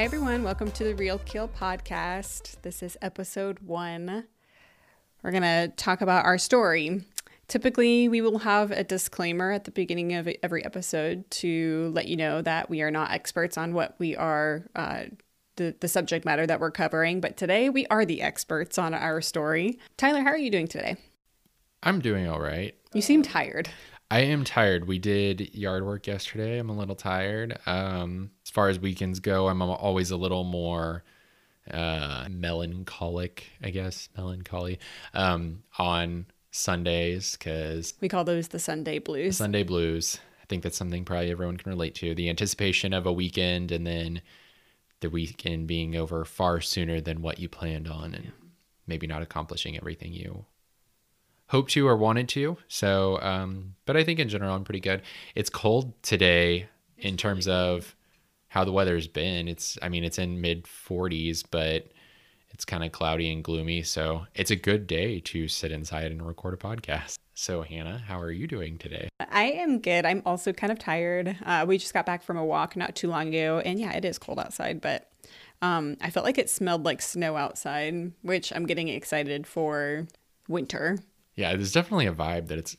Hi, everyone. Welcome to the Real Kill podcast. This is episode one. We're going to talk about our story. Typically, we will have a disclaimer at the beginning of every episode to let you know that we are not experts on what we are, uh, the, the subject matter that we're covering. But today, we are the experts on our story. Tyler, how are you doing today? I'm doing all right. You seem tired. I am tired. We did yard work yesterday. I'm a little tired. Um, as far as weekends go, I'm always a little more uh, melancholic, I guess, melancholy um, on Sundays because we call those the Sunday blues. Sunday blues. I think that's something probably everyone can relate to. The anticipation of a weekend and then the weekend being over far sooner than what you planned on and maybe not accomplishing everything you hoped to or wanted to. So, um, but I think in general, I'm pretty good. It's cold today in terms of how the weather's been. It's, I mean, it's in mid 40s, but it's kind of cloudy and gloomy. So it's a good day to sit inside and record a podcast. So, Hannah, how are you doing today? I am good. I'm also kind of tired. Uh, we just got back from a walk not too long ago. And yeah, it is cold outside, but um, I felt like it smelled like snow outside, which I'm getting excited for winter yeah, there's definitely a vibe that it's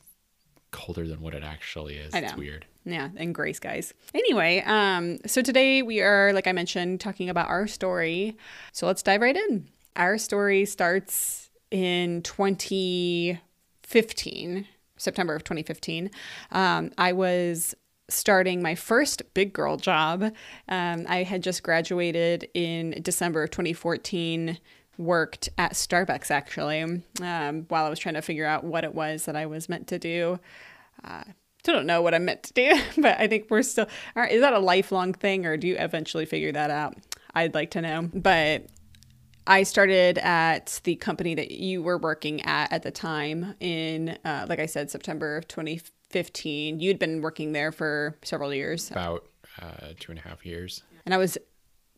colder than what it actually is. I know. It's weird. Yeah, and gray skies. Anyway, um, so today we are, like I mentioned, talking about our story. So let's dive right in. Our story starts in 2015, September of 2015. Um, I was starting my first big girl job. Um, I had just graduated in December of 2014 worked at Starbucks actually um, while I was trying to figure out what it was that I was meant to do. Uh, still don't know what I'm meant to do, but I think we're still. is that a lifelong thing, or do you eventually figure that out? I'd like to know. But I started at the company that you were working at at the time in, uh, like I said, September of 2015. You'd been working there for several years. About uh, two and a half years. And I was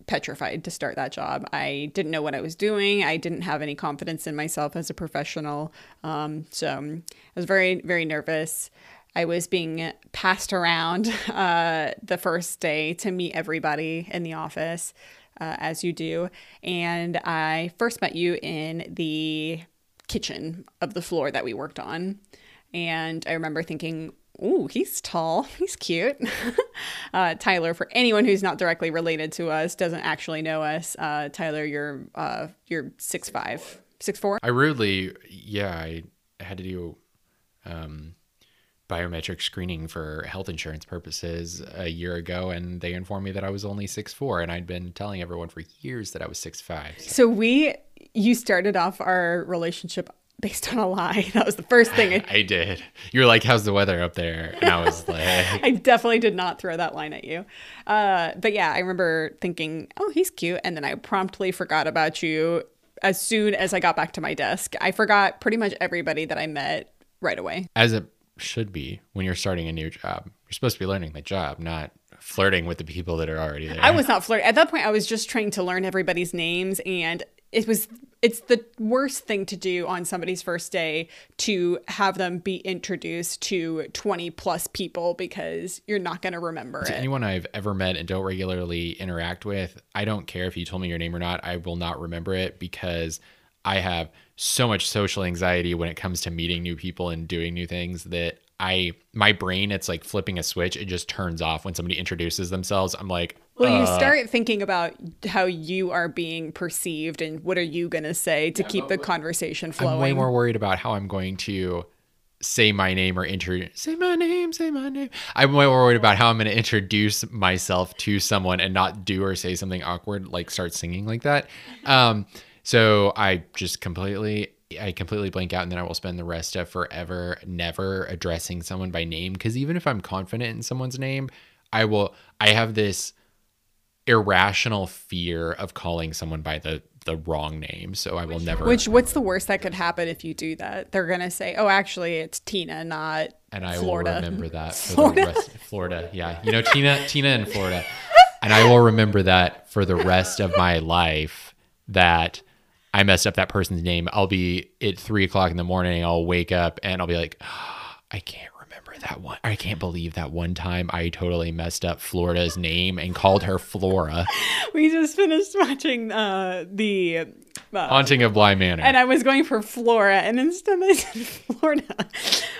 petrified to start that job. I didn't know what I was doing. I didn't have any confidence in myself as a professional. Um, so I was very, very nervous. I was being passed around uh, the first day to meet everybody in the office, uh, as you do. And I first met you in the kitchen of the floor that we worked on. And I remember thinking, Ooh, he's tall. He's cute. uh, Tyler, for anyone who's not directly related to us, doesn't actually know us. Uh, Tyler, you're uh, you're six five, six four. I rudely, yeah, I had to do um, biometric screening for health insurance purposes a year ago, and they informed me that I was only six four, and I'd been telling everyone for years that I was six five. So. so we, you started off our relationship based on a lie. That was the first thing I, I did. You were like, "How's the weather up there?" And I was like, "I definitely did not throw that line at you." Uh, but yeah, I remember thinking, "Oh, he's cute," and then I promptly forgot about you as soon as I got back to my desk. I forgot pretty much everybody that I met right away. As it should be when you're starting a new job. You're supposed to be learning the job, not flirting with the people that are already there. I was not flirting. At that point, I was just trying to learn everybody's names and it was it's the worst thing to do on somebody's first day to have them be introduced to 20 plus people because you're not going to remember to it. anyone I've ever met and don't regularly interact with, I don't care if you told me your name or not, I will not remember it because I have so much social anxiety when it comes to meeting new people and doing new things that I my brain it's like flipping a switch it just turns off when somebody introduces themselves I'm like well uh, you start thinking about how you are being perceived and what are you going to say to yeah, keep the conversation flowing I'm way more worried about how I'm going to say my name or introduce say my name say my name. I'm way more worried about how I'm going to introduce myself to someone and not do or say something awkward like start singing like that. Um so I just completely I completely blank out and then I will spend the rest of forever never addressing someone by name because even if I'm confident in someone's name, I will I have this irrational fear of calling someone by the the wrong name, so I will never. Which what's the worst that could happen if you do that? They're gonna say, "Oh, actually, it's Tina, not and I Florida. will remember that for Florida? the rest. Florida, yeah, you know Tina, Tina in Florida, and I will remember that for the rest of my life. That I messed up that person's name. I'll be at three o'clock in the morning. I'll wake up and I'll be like, oh, I can't remember that one. I can't believe that one time I totally messed up Florida's name and called her Flora. We just finished watching uh, the uh, Haunting of Bly Manor. and I was going for Flora, and instead I said Florida.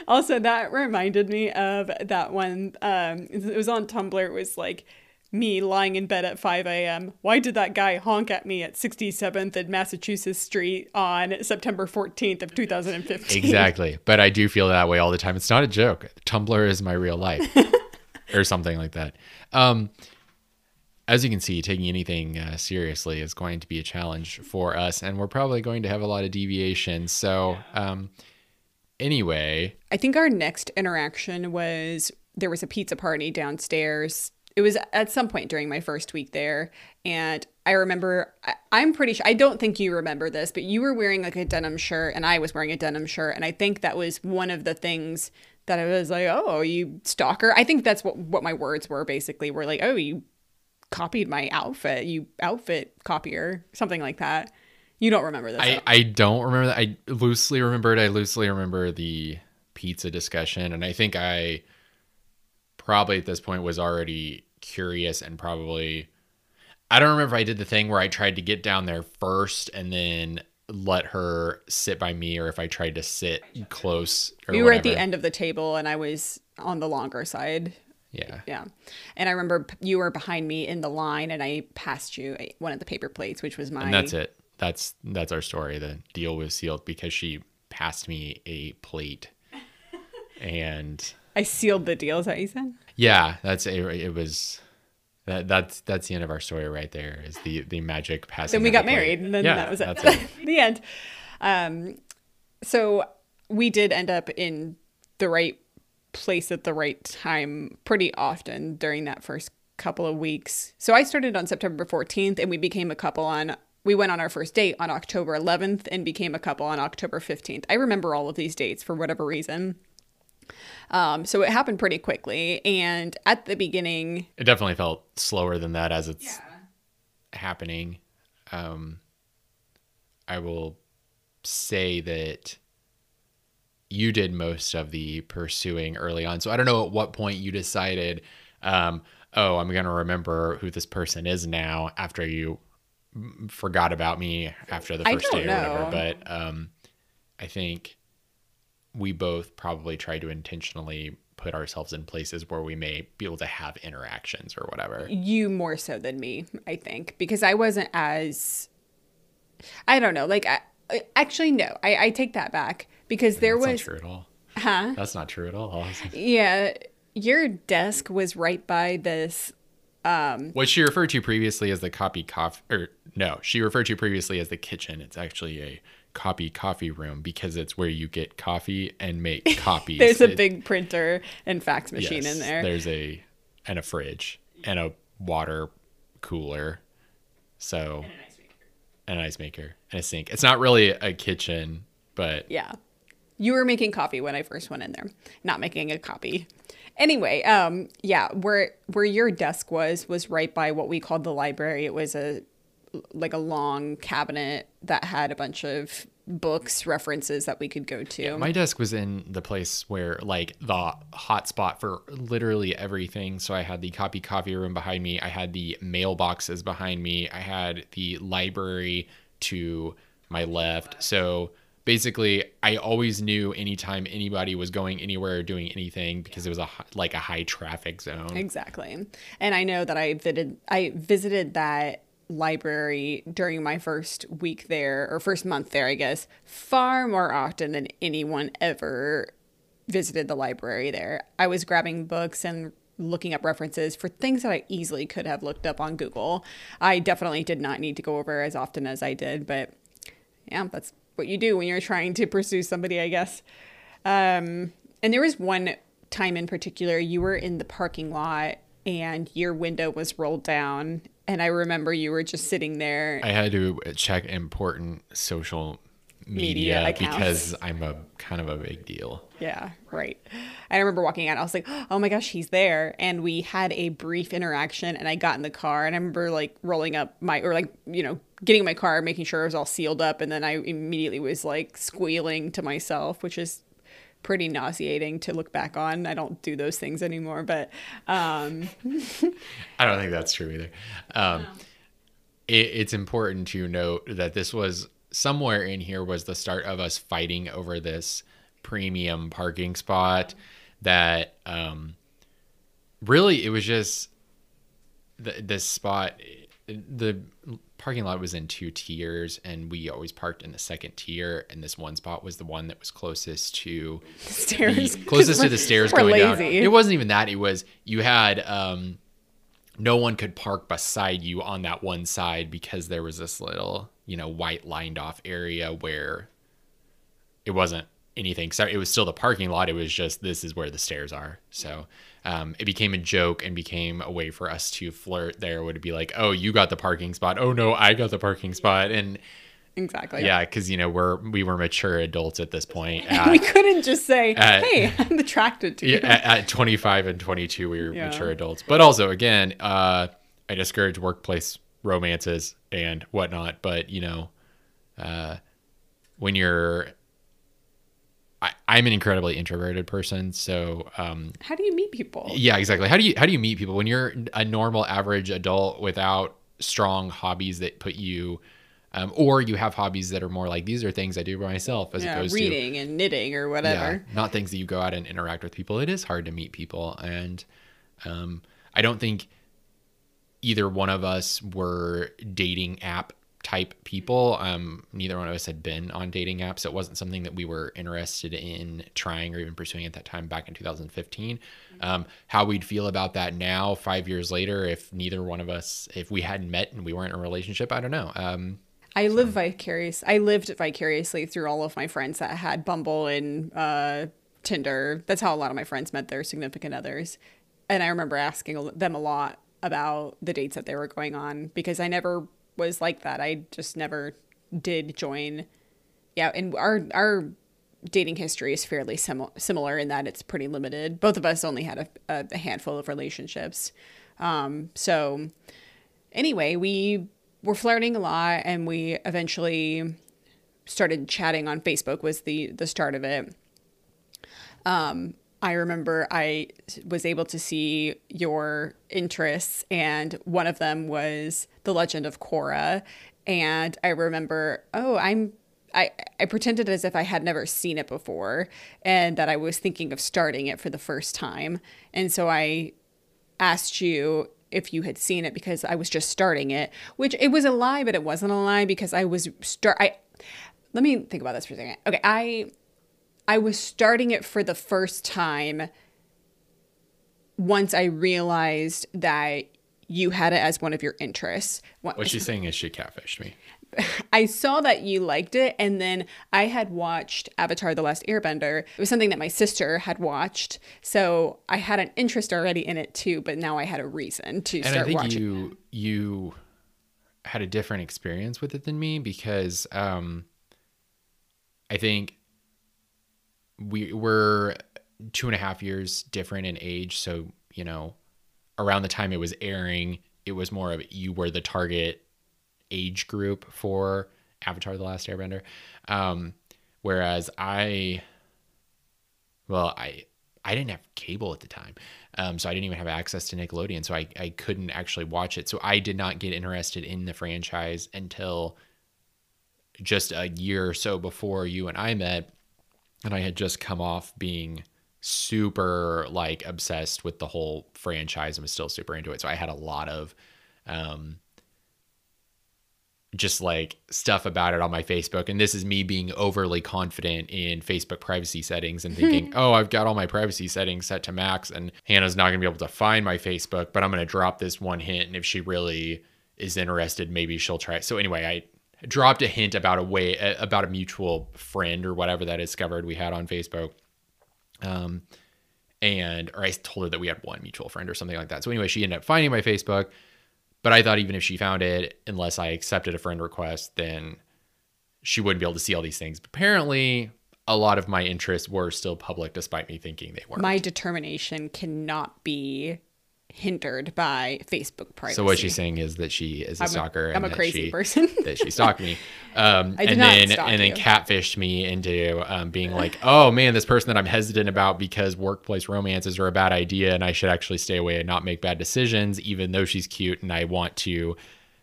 Also, that reminded me of that one. Um, it was on Tumblr. It was like me lying in bed at 5 a.m. Why did that guy honk at me at 67th and Massachusetts Street on September 14th of 2015? exactly. But I do feel that way all the time. It's not a joke. Tumblr is my real life or something like that. Um, as you can see, taking anything uh, seriously is going to be a challenge for us, and we're probably going to have a lot of deviations. So, um, anyway, I think our next interaction was there was a pizza party downstairs. It was at some point during my first week there. And I remember, I, I'm pretty sure, I don't think you remember this, but you were wearing like a denim shirt and I was wearing a denim shirt. And I think that was one of the things that I was like, oh, you stalker. I think that's what, what my words were basically, were like, oh, you copied my outfit, you outfit copier, something like that. You don't remember this. I, I don't remember that. I loosely remember it. I loosely remember the pizza discussion. And I think I probably at this point was already curious and probably. I don't remember if I did the thing where I tried to get down there first and then let her sit by me or if I tried to sit close. Or we were at the end of the table and I was on the longer side. Yeah. Yeah. And I remember you were behind me in the line and I passed you one of the paper plates, which was my. And that's it. That's that's our story. The deal was sealed because she passed me a plate. and I sealed the deal. Is that what you said? yeah, that's a, it was that that's that's the end of our story right there is the the magic passing. Then we got married and then Yeah, that was it. it. the end. Um, so we did end up in the right place at the right time pretty often during that first couple of weeks. So I started on September 14th and we became a couple on we went on our first date on October 11th and became a couple on October 15th. I remember all of these dates for whatever reason. Um, so it happened pretty quickly. And at the beginning, It definitely felt slower than that as it's happening. Um, I will say that you did most of the pursuing early on. So I don't know at what point you decided, um, oh, I'm going to remember who this person is now after you forgot about me after the first day or whatever. But um, I think we both probably try to intentionally put ourselves in places where we may be able to have interactions or whatever. you more so than me, I think, because I wasn't as I don't know, like I, actually no, I, I take that back because there That's was not true at all. huh? That's not true at all. Yeah, your desk was right by this um, What she referred to previously as the copy coffee, or no, she referred to previously as the kitchen. It's actually a copy coffee room because it's where you get coffee and make copies. there's a It- big printer and fax machine yes, in there. There's a and a fridge and a water cooler. So and an ice maker and a sink. It's not really a kitchen, but Yeah. You were making coffee when I first went in there, not making a copy. Anyway, um, yeah, where where your desk was was right by what we called the library. It was a like a long cabinet that had a bunch of books, references that we could go to. My desk was in the place where like the hot spot for literally everything. So I had the copy coffee room behind me. I had the mailboxes behind me. I had the library to my left. So basically, I always knew anytime anybody was going anywhere or doing anything because it was a like a high traffic zone. Exactly. And I know that I visited I visited that library during my first week there or first month there, I guess, far more often than anyone ever visited the library there. I was grabbing books and looking up references for things that I easily could have looked up on Google. I definitely did not need to go over as often as I did, but yeah, that's what you do when you're trying to pursue somebody, I guess. Um, and there was one time in particular, you were in the parking lot and your window was rolled down. And I remember you were just sitting there. I had to check important social Media media, because I'm a kind of a big deal. Yeah, right. I remember walking out. I was like, "Oh my gosh, he's there!" And we had a brief interaction. And I got in the car, and I remember like rolling up my or like you know getting in my car, making sure it was all sealed up, and then I immediately was like squealing to myself, which is pretty nauseating to look back on. I don't do those things anymore, but um, I don't think that's true either. Um, it, it's important to note that this was somewhere in here was the start of us fighting over this premium parking spot that um, really it was just the, this spot the parking lot was in two tiers and we always parked in the second tier and this one spot was the one that was closest to the stairs. the, closest to the stairs going down. it wasn't even that it was you had um no one could park beside you on that one side because there was this little you know white lined off area where it wasn't anything. So it was still the parking lot it was just this is where the stairs are. So um, it became a joke and became a way for us to flirt there would be like oh you got the parking spot oh no i got the parking spot and exactly. yeah because you know we're we were mature adults at this point we Uh, couldn't just say, uh, "Hey, I'm attracted to yeah, you." at, at 25 and 22 we were Yeah. mature adults but also again uh, i discourage workplace romances and whatnot but you know uh, when you're I, i'm an incredibly introverted person so um, How do you meet people? yeah exactly how do you how do you meet people when you're a normal average adult without strong hobbies that put you um, or you have hobbies that are more like these are things i do by myself as Yeah, opposed to reading and knitting or whatever. yeah, not things that you go out and interact with people. It is hard to meet people, and um, I don't think either one of us were dating app type people. Um, neither one of us had been on dating apps. It wasn't something that we were interested in trying or even pursuing at that time back in 2015. Um, how we'd feel about that now, five years later, if neither one of us, if we hadn't met and we weren't in a relationship, I don't know. Um, I live vicarious. I lived vicariously through all of my friends that had Bumble and uh, Tinder. That's how a lot of my friends met their significant others. And I remember asking them a lot about the dates that they were going on because I never was like that. I just never did join. Yeah, and our our dating history is fairly sim- similar in that it's pretty limited. Both of us only had a, a handful of relationships. Um, so anyway, we were flirting a lot and we eventually started chatting on Facebook was the the start of it. Um I remember I was able to see your interests and one of them was The Legend of Korra and I remember oh I'm I, I pretended as if I had never seen it before and that I was thinking of starting it for the first time. And so I asked you if you had seen it because I was just starting it, which it was a lie, but it wasn't a lie because I was start I let me think about this for a second. Okay, I I was starting it for the first time once I realized that you had it as one of your interests. What- she's saying is she catfished me. I saw that you liked it, and then I had watched Avatar: The Last Airbender. It was something that my sister had watched, so I had an interest already in it too. But now I had a reason to and I start think watching. you you had a different experience with it than me because um, I think we were two and a half years different in age. So you know, around the time it was airing, it was more of you were the target age group for Avatar: The Last Airbender, um, whereas I, well, I I didn't have cable at the time, um, so I didn't even have access to Nickelodeon, so I I couldn't actually watch it. So I did not get interested in the franchise until just a year or so before you and I met, and I had just come off being super like obsessed with the whole franchise and was still super into it. So I had a lot of um just like stuff about it on my Facebook. And this is me being overly confident in Facebook privacy settings and thinking, oh, I've got all my privacy settings set to max and Hannah's not going to be able to find my Facebook, but I'm going to drop this one hint. And if she really is interested, maybe she'll try. It. So anyway, I dropped a hint about a way, about a mutual friend or whatever that I discovered we had on Facebook. Um, and, or I told her that we had one mutual friend or something like that. So anyway, she ended up finding my Facebook. But I thought even if she found it, unless I accepted a friend request, then she wouldn't be able to see all these things. But apparently, a lot of my interests were still public, despite me thinking they weren't. My determination cannot be hindered by Facebook privacy. So what she's saying is that she is a I'm a- stalker. I'm and a that crazy she- person. that she stalked me. Um, and then and then catfished me into um, being like, oh man, this person that I'm hesitant about because workplace romances are a bad idea and I should actually stay away and not make bad decisions, even though she's cute and I want to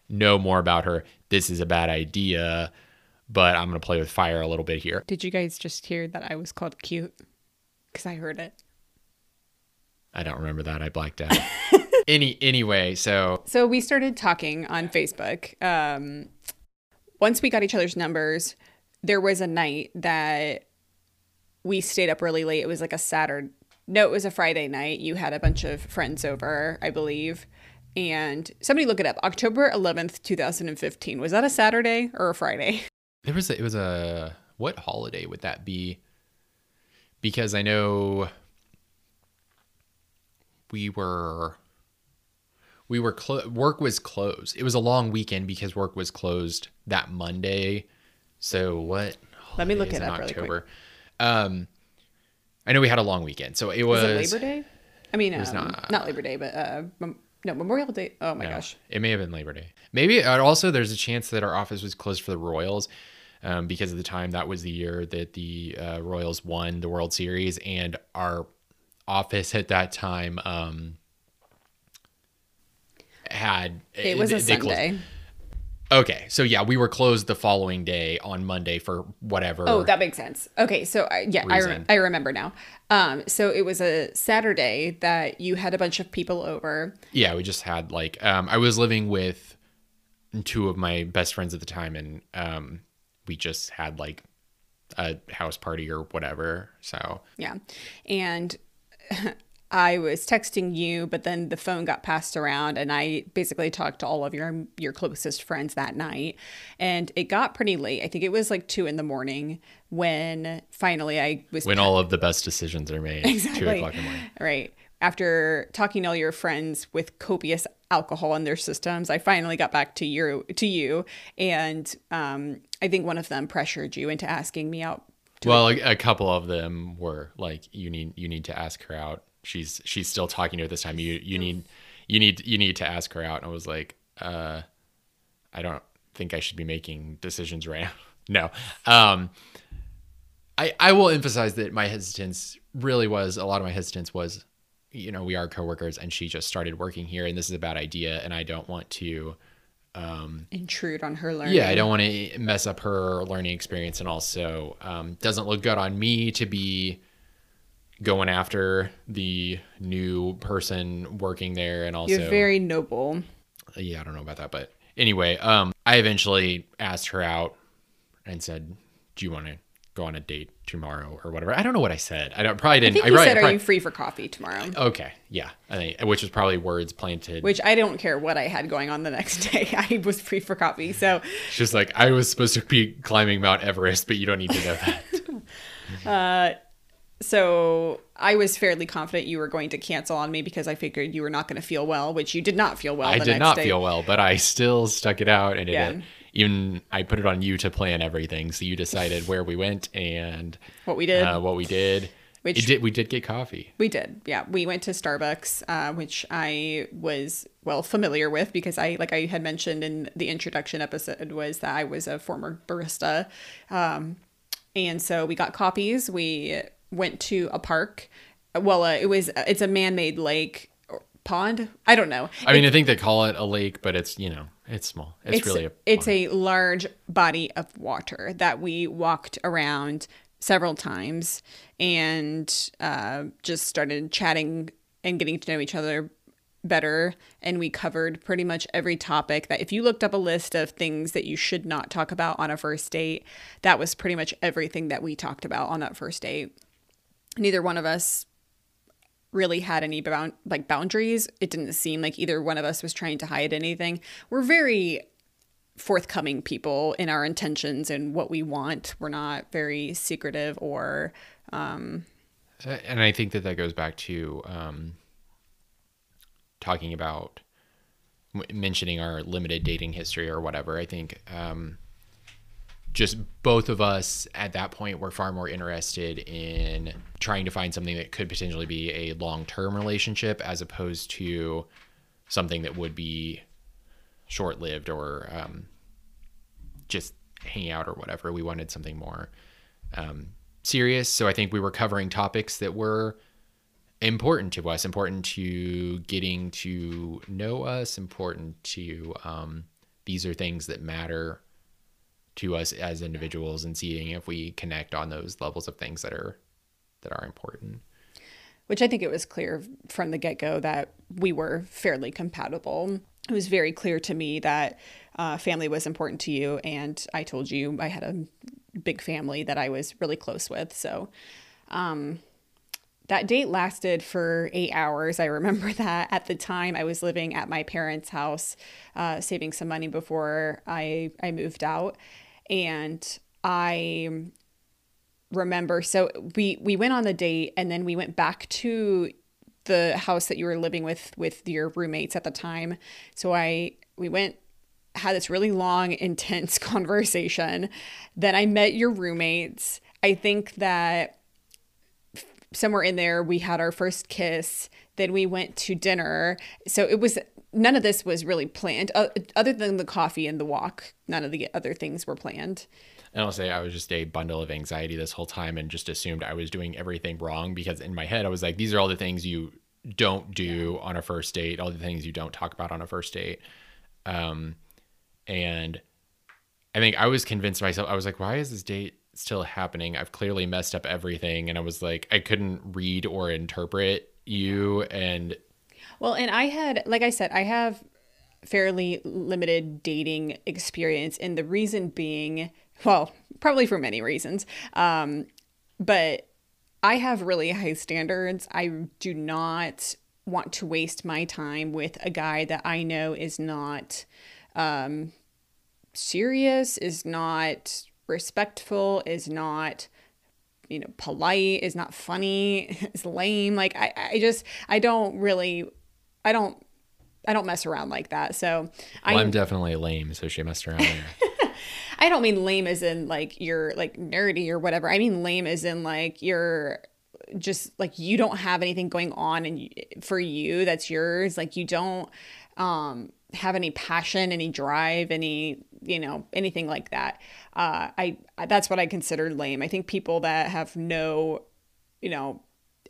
know more about her. This is a bad idea, but I'm gonna play with fire a little bit here. Did you guys just hear that I was called cute? Because I heard it. I don't remember that. I blacked out. Any anyway, so So we started talking on Facebook. Um, once we got each other's numbers, there was a night that we stayed up really late. It was like a Saturday. No, it was a Friday night. You had a bunch of friends over, I believe. And somebody look it up. October 11th, 2015. Was that a Saturday or a Friday? There was a, it was a what holiday would that be? Because I know we were we were clo- work was closed. It was a long weekend because work was closed that Monday. So what? Let me look it up really quick. October? Um, I know we had a long weekend, so it was. Was it Labor Day? I mean, um, not. not. Labor Day, but uh, mem- no, Memorial Day. Oh my No, gosh. It may have been Labor Day. Maybe uh, also there's a chance that our office was closed for the Royals um, because of the time that was the year that the uh, Royals won the World Series, and our office at that time um, had It was a they closed- Sunday. Okay, so yeah, we were closed the following day on Monday for whatever. Oh, that makes sense. Okay, so I, yeah, I, rem- I remember now. Um, so it was a Saturday that you had a bunch of people over. yeah, we just had like um, I was living with two of my best friends at the time, and um, we just had like a house party or whatever. So Yeah, and I was texting you, but then the phone got passed around, and I basically talked to all of your your closest friends that night, and it got pretty late. I think it was like two in the morning when finally I was when all of the best decisions are made, Exactly. two o'clock in the morning. Right. After talking to all your friends with copious alcohol in their systems, I finally got back to you to you, and um, I think one of them pressured you into asking me out. Well, a, a couple of them were like, "You need, you need to ask her out. She's, she's still talking to her this time. You, you need, you need, you need to ask her out." And I was like, uh, "I don't think I should be making decisions right now." no. Um, I, I will emphasize that my hesitance really was a lot of my hesitance was, you know, we are coworkers, and she just started working here, and this is a bad idea, and I don't want to. Intrude on her learning. Yeah, I don't want to mess up her learning experience, and also um, doesn't look good on me to be going after the new person working there, and also You're very noble. yeah, I don't know about that, but anyway, um, I eventually asked her out and said, "Do you want to go on a date tomorrow or whatever?" I don't know what I said. I don't probably didn't. I think you probably- said, "Are probably- you free for coffee tomorrow?" Okay, yeah, I think which was probably words planted. Which I don't care what I had going on the next day. I was free for coffee, so she's like I was supposed to be climbing Mount Everest, but you don't need to know that. uh, so I was fairly confident you were going to cancel on me because I figured you were not going to feel well, which you did not feel well. I the did next not day. feel well, but I still stuck it out and did Yeah. it. Even I put it on you to plan everything, so you decided where we went and what we did. uh, what we did. Which- did we did get coffee. We did, yeah. We went to Starbucks, uh, which I was well familiar with because I, like I had mentioned in the introduction episode, was that I was a former barista, um, and so we got coffees. We went to a park. Well, uh, it was it's a man-made lake pond. I don't know. I mean, I think they call it a lake, but it's you know it's small. It's, it's really a it's a large body of water that we walked around several times and uh, just started chatting and getting to know each other better. And we covered pretty much every topic that if you looked up a list of things that you should not talk about on a first date that was pretty much everything that we talked about on that first date. Neither one of us really had any bound like boundaries. It didn't seem like either one of us was trying to hide anything. We're very forthcoming people in our intentions and what we want. We're not very secretive or Um, and I think that that goes back to um, talking about mentioning our limited dating history or whatever. I think um, just both of us at that point were far more interested in trying to find something that could potentially be a long-term relationship as opposed to something that would be short-lived or um, just hanging out or whatever. We wanted something more um, serious. So I think we were covering topics that were important to us, important to getting to know us, important to um, these are things that matter to us as individuals and seeing if we connect on those levels of things that are that are important which i think it was clear from the get-go that we were fairly compatible it was very clear to me that uh, family was important to you and i told you i had a big family that i was really close with so um, that date lasted for eight hours. I remember that at the time I was living at my parents' house, uh, saving some money before I, I moved out. And I remember, so we, we went on the date and then we went back to the house that you were living with with your roommates at the time. So I we went had this really long intense conversation. Then I met your roommates. I think that somewhere in there we had our first kiss then we went to dinner so it was none of this was really planned uh, other than the coffee and the walk none of the other things were planned and I'll say I was just a bundle of anxiety this whole time and just assumed I was doing everything wrong because in my head I was like, these are all the things you don't do on a first date, all the things you don't talk about on a first date. Um, and I think I was convinced myself, I was like, why is this date still happening. I've clearly messed up everything. And I was like, I couldn't read or interpret you. And well, and I had, like I said, I have fairly limited dating experience. And the reason being, well, probably for many reasons. Um, but I have really high standards. I do not want to waste my time with a guy that I know is not um, serious, is not respectful, is not you know polite, is not funny, is lame. Like I I just I don't really I don't I don't mess around like that. So well, I'm, I'm definitely lame, so she messed around there. I don't mean lame as in like you're like nerdy or whatever. I mean lame as in like you're just like you don't have anything going on and for you that's yours. Like you don't um have any passion, any drive, any you know anything like that. Uh, I that's what I consider lame. I think people that have no, you know,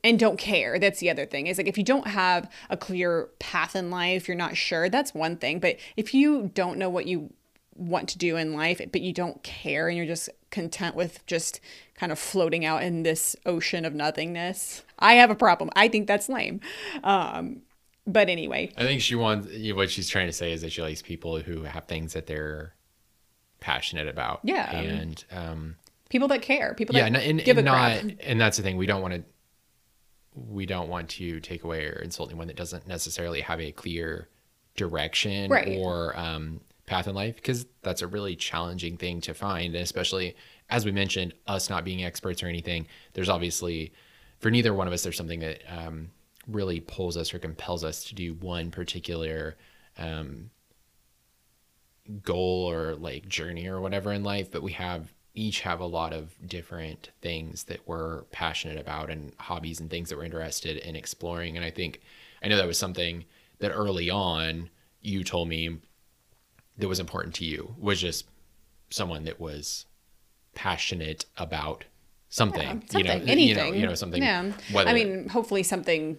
and don't care. That's the other thing. Is like if you don't have a clear path in life, you're not sure. That's one thing. But if you don't know what you want to do in life, but you don't care and you're just content with just kind of floating out in this ocean of nothingness, I have a problem. I think that's lame. Um, but anyway, I think she wants what she's trying to say is that she likes people who have things that they're passionate about. Yeah, and um, people that care, people yeah, that and, give and a not, crap. And that's the thing. We don't want to. We don't want to take away or insult anyone that doesn't necessarily have a clear direction right. or um, path in life because that's a really challenging thing to find, and especially as we mentioned, us not being experts or anything. There's obviously for neither one of us, there's something that um, really pulls us or compels us to do one particular um, goal or like journey or whatever in life, but we have each have a lot of different things that we're passionate about and hobbies and things that we're interested in exploring. And I think I know that was something that early on you told me that was important to you was just someone that was passionate about something, yeah, something you know, anything, you know, you know something. Yeah. Whether, I mean, hopefully something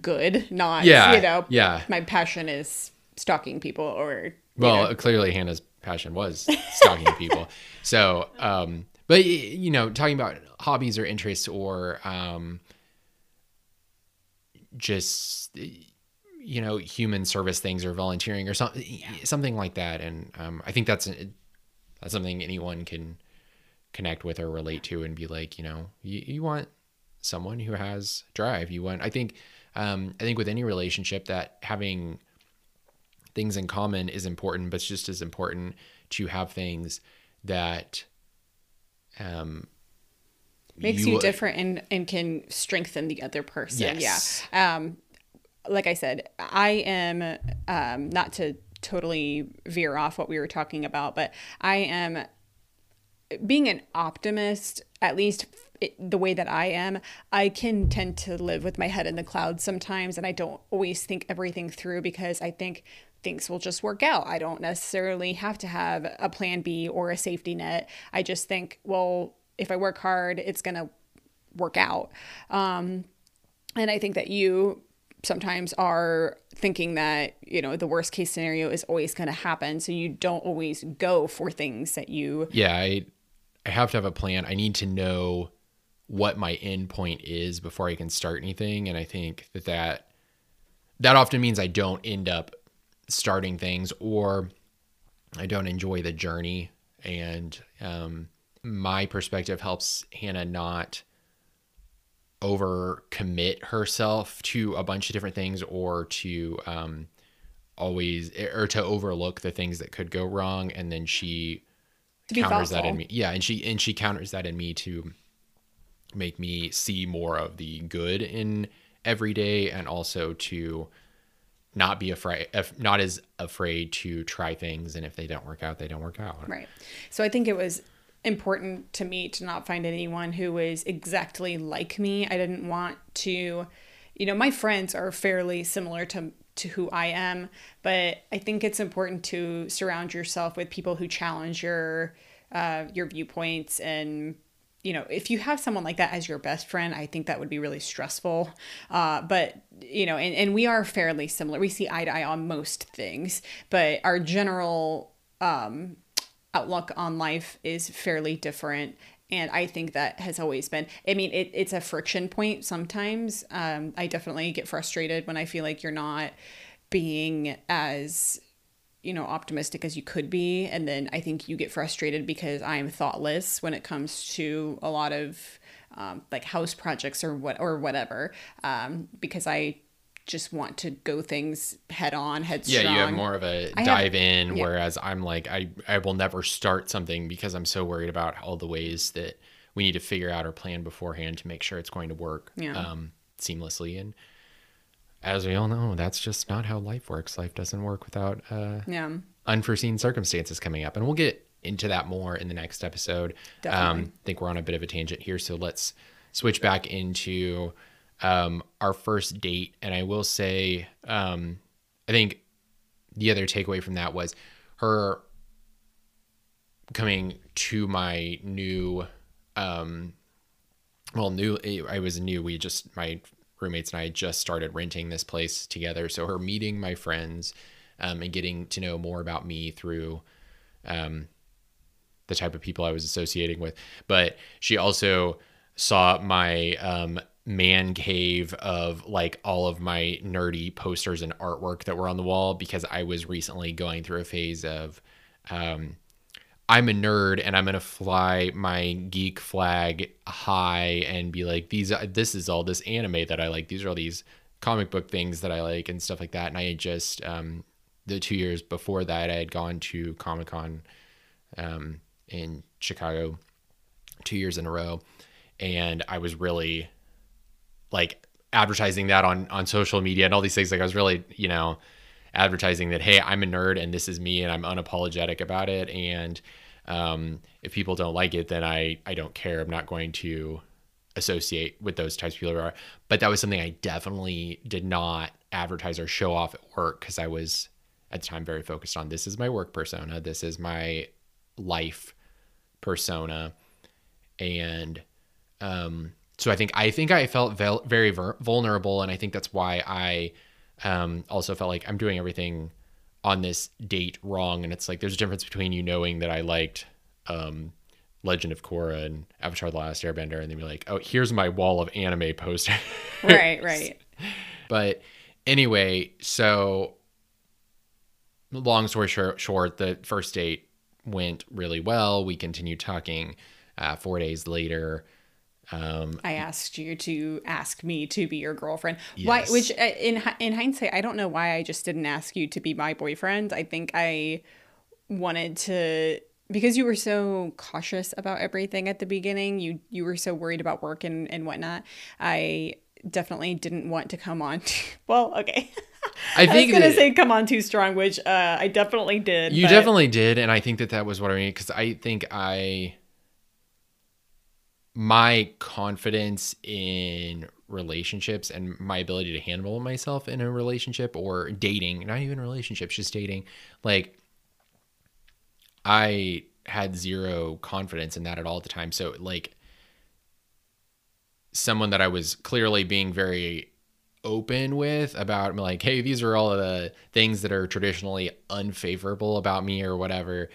good, not yeah, you know. Yeah. My passion is stalking people, or well, know. clearly Hannah's passion was stalking people. So, um, but you know, talking about hobbies or interests or um, just you know human service things or volunteering or something something like that and um, i think that's that's something anyone can connect with or relate to and be like, you know, you, you want someone who has drive. You want, I think, um, I think with any relationship that having things in common is important, but it's just as important to have things that, um, makes you, you different and, and can strengthen the other person. Yes. Yeah. Um, like I said, I am, um, not to totally veer off what we were talking about, but I am being an optimist, at least it, the way that I am, I can tend to live with my head in the clouds sometimes, and I don't always think everything through because I think things will just work out. I don't necessarily have to have a plan B or a safety net. I just think, well, if I work hard, it's going to work out. Um, and I think that you sometimes are thinking that you know the worst case scenario is always going to happen so you don't always go for things that you yeah i i have to have a plan i need to know what my end point is before i can start anything. And i think that that that often means i don't end up starting things or i don't enjoy the journey. And um, my perspective helps hannah not over commit herself to a bunch of different things or to um, always or to overlook the things that could go wrong. And then she counters that in me. Yeah. And she and she counters that in me to make me see more of the good in every day and also to not be afraid not as afraid to try things. And if they don't work out they don't work out. Right. So i think it was important to me to not find anyone who was exactly like me. I didn't want to, you know, my friends are fairly similar to to who I am, but I think it's important to surround yourself with people who challenge your uh, your viewpoints and you know if you have someone like that as your best friend i think that would be really stressful. Uh, but you know and, and we are fairly similar. We see eye to eye on most things but our general um, outlook on life is fairly different. And i think that has always been i mean it, it's a friction point sometimes. Um, i definitely get frustrated when i feel like you're not being as you know optimistic as you could be and then i think you get frustrated because i'm thoughtless when it comes to a lot of um, like house projects or what or whatever um, because i just want to go things head on, head Yeah, you have more of a I dive have, in, yeah. whereas I'm like, I, I will never start something because I'm so worried about all the ways that we need to figure out our plan beforehand to make sure it's going to work yeah. um, seamlessly. And as we all know, that's just not how life works. Life doesn't work without uh, yeah. unforeseen circumstances coming up. And we'll get into that more in the next episode. Um, I think we're on a bit of a tangent here. So let's switch back into um, our first date. And I will say, um, I think the other takeaway from that was her coming to my new, um, well, new, I was new. We just, my roommates and I just started renting this place together. So her meeting my friends um, and getting to know more about me through um, the type of people I was associating with. But she also saw my um, man cave of like all of my nerdy posters and artwork that were on the wall because I was recently going through a phase of um, I'm a nerd and I'm gonna fly my geek flag high and be like these this is all this anime that I like. These are all these comic book things that I like and stuff like that. And I had just um, the two years before that I had gone to Comic Con um, in Chicago two years in a row. And I was really like advertising that on on social media and all these things. Like i was really you know advertising that hey i'm a nerd and this is me and i'm unapologetic about it. And um, if people don't like it then i i don't care. I'm not going to associate with those types of people but that was something i definitely did not advertise or show off at work because i was at the time very focused on this is my work persona. This is my life persona. And um so I think I think I felt vel- very vulnerable, and I think that's why I um, also felt like I'm doing everything on this date wrong. And it's like there's a difference between you knowing that I liked um, Legend of Korra and Avatar: The Last Airbender, and then be like, oh, here's my wall of anime posters. right, right. But anyway, so long story short, short, the first date went really well. We continued talking. Uh, four days later, um, I asked you to ask me to be your girlfriend. Yes. Why? Which, uh, in in hindsight, I don't know why I just didn't ask you to be my boyfriend. I think I wanted to because you were so cautious about everything at the beginning. You you were so worried about work and and whatnot. I definitely didn't want to come on. Too, well, okay. I think I was gonna say come on too strong, which uh, I definitely did. You but... definitely did, and I think that that was what I mean because I think I my confidence in relationships and my ability to handle myself in a relationship or dating, not even relationships, just dating, like I had zero confidence in that at all at the time. So like someone that I was clearly being very open with about like, hey, these are all the things that are traditionally unfavorable about me or whatever.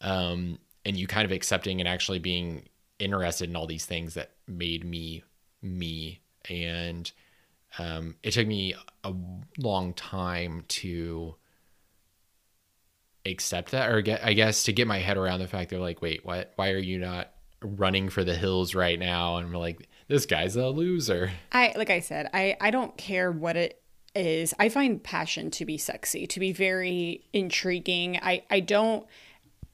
Um, and you kind of accepting and actually being interested in all these things that made me me. And um, it took me a long time to accept that or get I guess to get my head around the fact they're like, wait, what why are you not running for the hills right now? And we're like, this guy's a loser. I like I said, I I don't care what it is. I find passion to be sexy, to be very intriguing. I I don't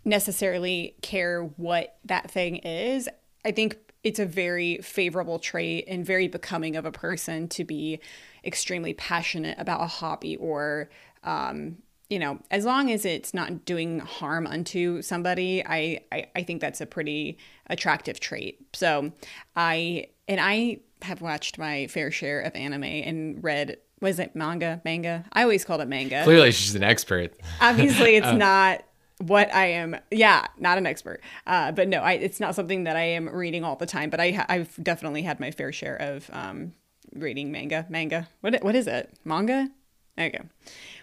necessarily care what that thing is. I think it's a very favorable trait and very becoming of a person to be extremely passionate about a hobby or um, you know, as long as it's not doing harm unto somebody, I, I, I think that's a pretty attractive trait. So I, and I have watched my fair share of anime and read, was it manga? Manga? I always called it manga. Clearly, she's an expert. Obviously, it's uh. not what I am. Yeah, not an expert. Uh, but no, I, it's not something that I am reading all the time. But I, I've definitely had my fair share of um, reading manga. Manga. What, what is it? Manga? Okay.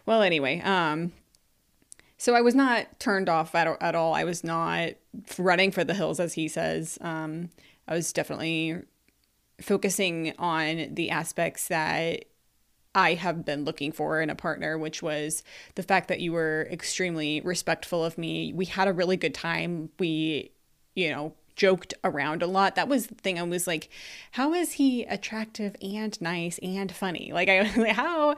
Well, anyway, um, so I was not turned off at, at all. I was not running for the hills, as he says. Um, I was definitely focusing on the aspects that I have been looking for in a partner, which was the fact that you were extremely respectful of me. We had a really good time. We, you know, joked around a lot. That was the thing. I was like, how is he attractive and nice and funny? Like, I was like, how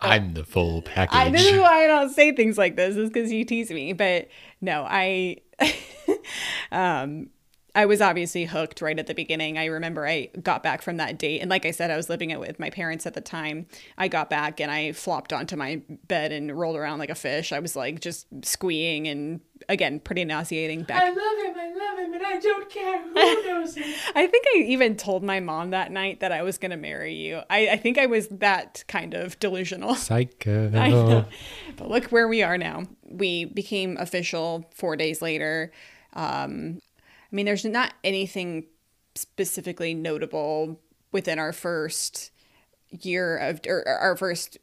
I'm the full package. I, this is why I don't say things like this, is because you tease me. But no, I um I was obviously hooked right at the beginning. I remember I got back from that date. And like I said, I was living it with my parents at the time. I got back and I flopped onto my bed and rolled around like a fish. I was like just squeeing and again, pretty nauseating. Back. I love him. I love him. And I don't care who knows him. I think I even told my mom that night that I was going to marry you. I, I think I was that kind of delusional. Psycho. But look where we are now. We became official four days later. Um, I mean, there's not anything specifically notable within our first year of, or our first,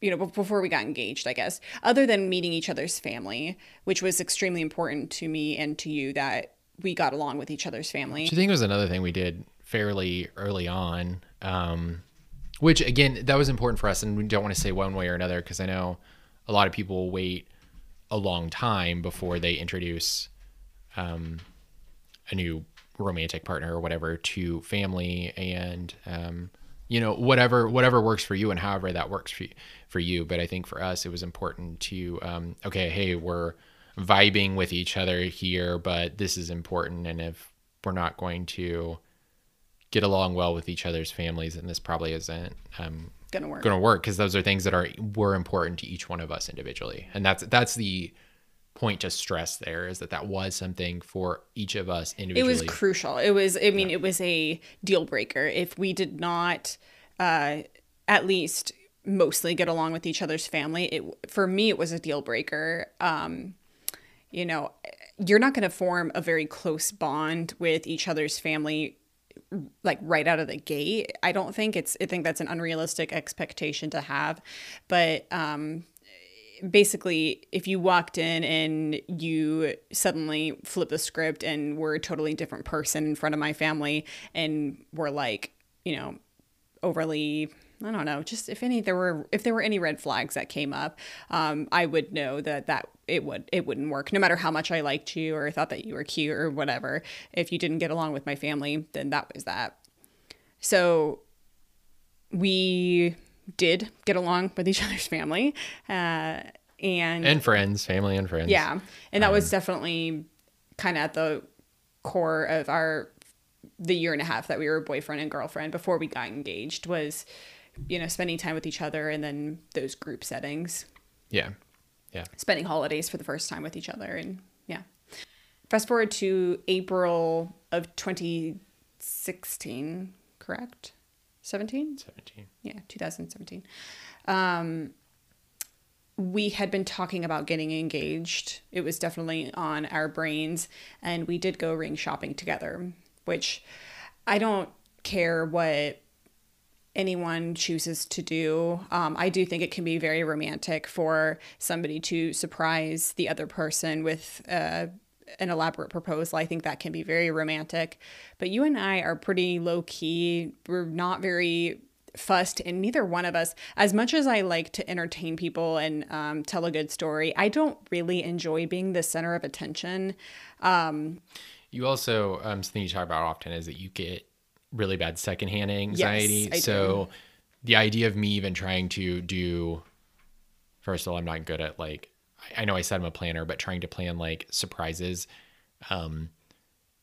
you know, before we got engaged, I guess, other than meeting each other's family, which was extremely important to me and to you that we got along with each other's family. Do you think it was another thing we did fairly early on? Um, which again, that was important for us, and we don't want to say one way or another because I know a lot of people wait a long time before they introduce um, a new romantic partner or whatever to family and um, you know whatever whatever works for you and however that works for you, for you. But i think for us it was important to um, okay hey we're vibing with each other here but this is important. And if we're not going to get along well with each other's families and this probably isn't um, gonna work. gonna work because those are things that are were important to each one of us individually. And that's that's the point to stress there is that that was something for each of us individually. It was crucial. It was, I mean, yeah. it was a deal breaker. If we did not, uh, at least mostly get along with each other's family, it for me it was a deal breaker. Um, you know, you're not going to form a very close bond with each other's family like right out of the gate. I don't think it's I think that's an unrealistic expectation to have. But um basically if you walked in and you suddenly flip the script and were a totally different person in front of my family and were like you know overly I don't know, just if any there were if there were any red flags that came up, um, I would know that that it would it wouldn't work. No matter how much I liked you or thought that you were cute or whatever, if you didn't get along with my family, then that was that. So we did get along with each other's family. Uh, and and friends, family and friends. Yeah. And that um, was definitely kind of at the core of our the year and a half that we were boyfriend and girlfriend before we got engaged was you know spending time with each other and then those group settings yeah yeah spending holidays for the first time with each other and yeah fast forward to april of 2016, correct? 17? 17. Yeah, 2017. Um, we had been talking about getting engaged. It was definitely on our brains, and we did go ring shopping together, which I don't care what anyone chooses to do. Um, I do think it can be very romantic for somebody to surprise the other person with uh, an elaborate proposal. I think that can be very romantic. But you and I are pretty low key. We're not very fussed and neither one of us. As much as i like to entertain people and um, tell a good story i don't really enjoy being the center of attention. You also, um, something you talk about often is that you get really bad secondhand anxiety. I so the idea of me even trying to do, first of all, I'm not good at like, I- I know I said I'm a planner, but trying to plan like surprises, um,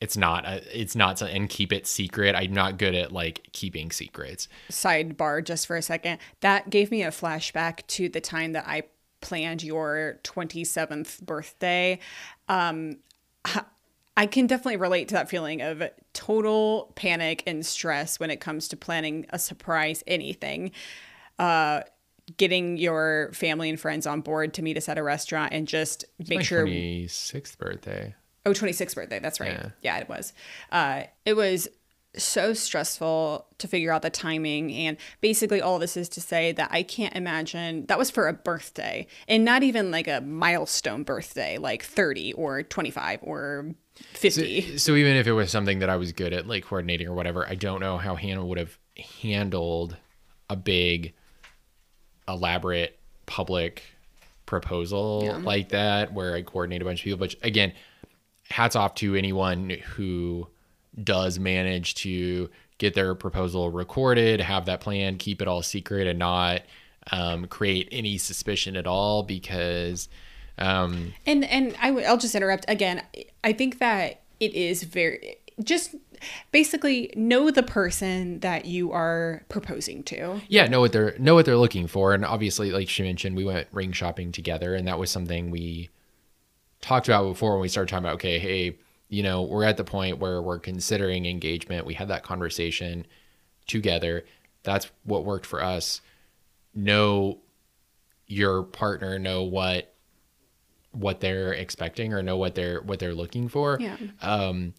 it's not, a, it's not, so- and keep it secret. I'm not good at like keeping secrets. sidebar just for a second. That gave me a flashback to the time that I planned your 27th birthday. Um, I can definitely relate to that feeling of total panic and stress when it comes to planning a surprise anything. Uh, getting your family and friends on board to meet us at a restaurant and just make sure My sure 26th birthday. Oh, 26th birthday. That's right. Yeah. Yeah, it was. Uh, it was so stressful to figure out the timing. And basically, all this is to say that I can't imagine that was for a birthday and not even like a milestone birthday, like 30 or 25 or 50. So even if it was something that I was good at, like coordinating or whatever, I don't know how Hannah would have handled a big, elaborate public proposal like that, where I coordinate a bunch of people. But again, hats off to anyone who does manage to get their proposal recorded, have that plan, keep it all secret, and not um, create any suspicion at all because. Um, And and I w- I'll just interrupt again. I think that it is very just basically know the person that you are proposing to. yeah know what they're know what they're looking for and obviously like she mentioned we went ring shopping together and that was something we talked about before when we started talking about okay hey you know we're at the point where we're considering engagement we had that conversation together that's what worked for us know your partner know what what they're expecting or know what they're what they're looking for Yeah. um,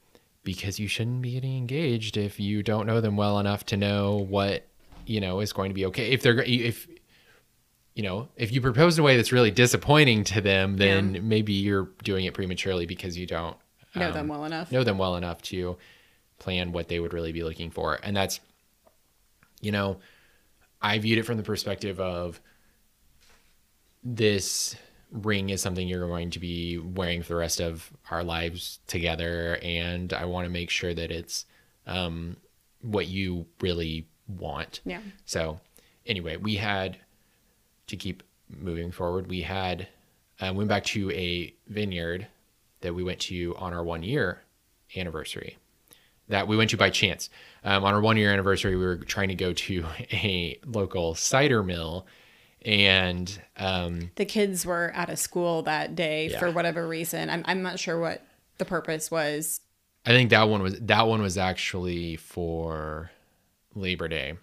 because you shouldn't be getting engaged if you don't know them well enough to know what you know is going to be okay. If they're if you know if you propose in a way that's really disappointing to them, then maybe you're doing it prematurely because you don't Know um, them well enough. know them well enough to plan what they would really be looking for. And that's, you know, I viewed it from the perspective of this ring is something you're going to be wearing for the rest of our lives together. And I want to make sure that it's um, what you really want. Yeah. So, anyway, we had to keep moving forward. We had uh, went back to a vineyard that we went to on our one year anniversary. That we went to by chance. Um, on our one year anniversary, we were trying to go to a local cider mill, and um, the kids were out of school that day Yeah. for whatever reason. I'm, I'm not sure what the purpose was. I think that one was that one was actually for Labor Day.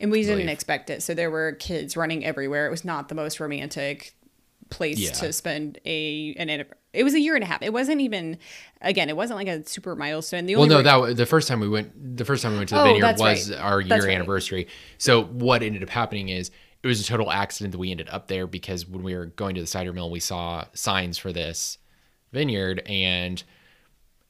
And we didn't expect it. So there were kids running everywhere. It was not the most romantic place Yeah. to spend a an it was a year and a half. It wasn't even again, it wasn't like a super milestone. The Well, no, that wa- the first time we went, the first time we went to the Oh, vineyard was right. our year That's right. anniversary. So what ended up happening is it was a total accident that we ended up there because when we were going to the cider mill, we saw signs for this vineyard, and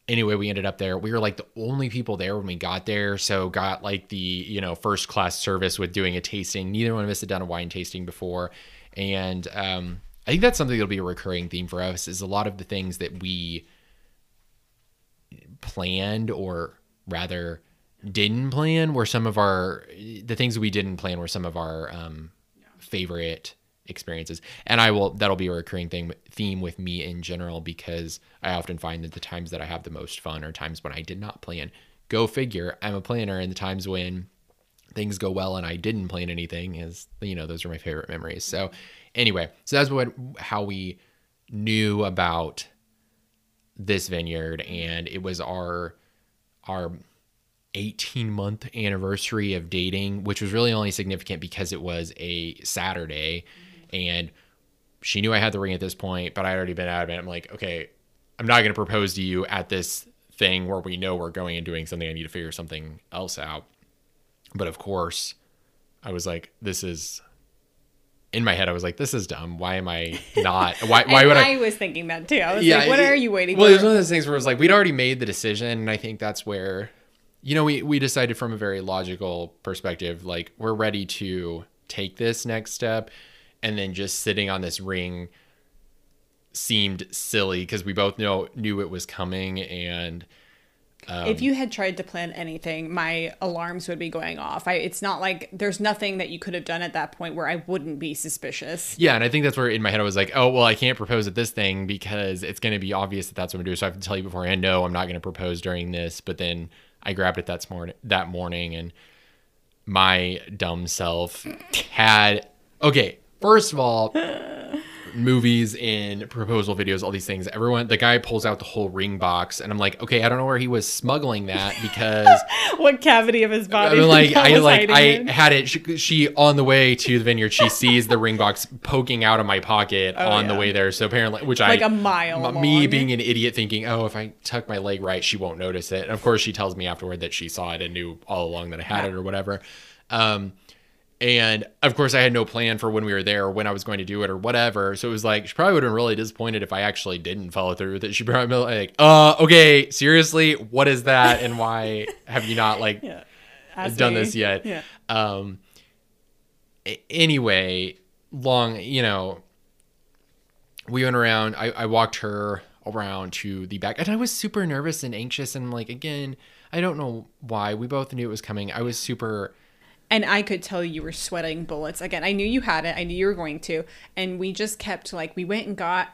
anyway, we ended up there. We were like the only people there when we got there, so got like the you know first class service with doing a tasting. Neither one of us had done a wine tasting before, and um, I think that's something that'll be a recurring theme for us. Is a lot of the things that we planned or rather didn't plan were some of our the things we didn't plan were some of our um, favorite experiences. And i will that'll be a recurring thing theme with me in general because i often find that the times that i have the most fun are times when i did not plan. Go figure i'm a planner and the times when things go well and i didn't plan anything is you know those are my favorite memories. So anyway so that's what how we knew about this vineyard and it was our our 18 month anniversary of dating, which was really only significant because it was a Saturday and she knew I had the ring at this point, but I had already been out of it. I'm like, okay, I'm not going to propose to you at this thing where we know we're going and doing something. I need to figure something else out. But of course, I was like, this is in my head. I was like, this is dumb. Why am I not? Why, why would I? I was thinking that too. I was like, what it- are you waiting for? well, it was one of those things where it was like we'd already made the decision, and I think that's where, you know, we we decided from a very logical perspective, like we're ready to take this next step, and then just sitting on this ring seemed silly because we both know knew it was coming, and um, if you had tried to plan anything, my alarms would be going off. I, it's not like there's nothing that you could have done at that point where I wouldn't be suspicious. Yeah, and I think that's where in my head I was like, oh well, I can't propose at this thing because it's going to be obvious that that's what I'm doing. So I have to tell you beforehand, no, I'm not going to propose during this. But then I grabbed it that morning, that morning, and my dumb self had okay. First of all, movies and proposal videos, all these things. Everyone, the guy pulls out the whole ring box, and I'm like, okay, I don't know where he was smuggling that because what cavity of his body? mean, like I was like I in? had it. She, she on the way to the vineyard, she sees the ring box poking out of my pocket on the Oh, way there. So apparently, which I Like a mile m- Me being an idiot, thinking, oh, if I tuck my leg right, she won't notice it. And of course, she tells me afterward that she saw it and knew all along that I had Yeah. it or whatever. Um, and of course, I had no plan for when we were there or when I was going to do it or whatever. So it was like she probably would have been really disappointed if I actually didn't follow through with it. She probably been like, uh, okay, seriously, what is that, and why have you not like Yeah. Done me. this yet. Yeah. Um. Anyway, long, you know, we went around. I, I walked her around to the back, and I was super nervous and anxious. And like again, I don't know why. We both knew it was coming. I was super. And I could tell you were sweating bullets. Again, I knew you had it. I knew you were going to. And we just kept like we went and got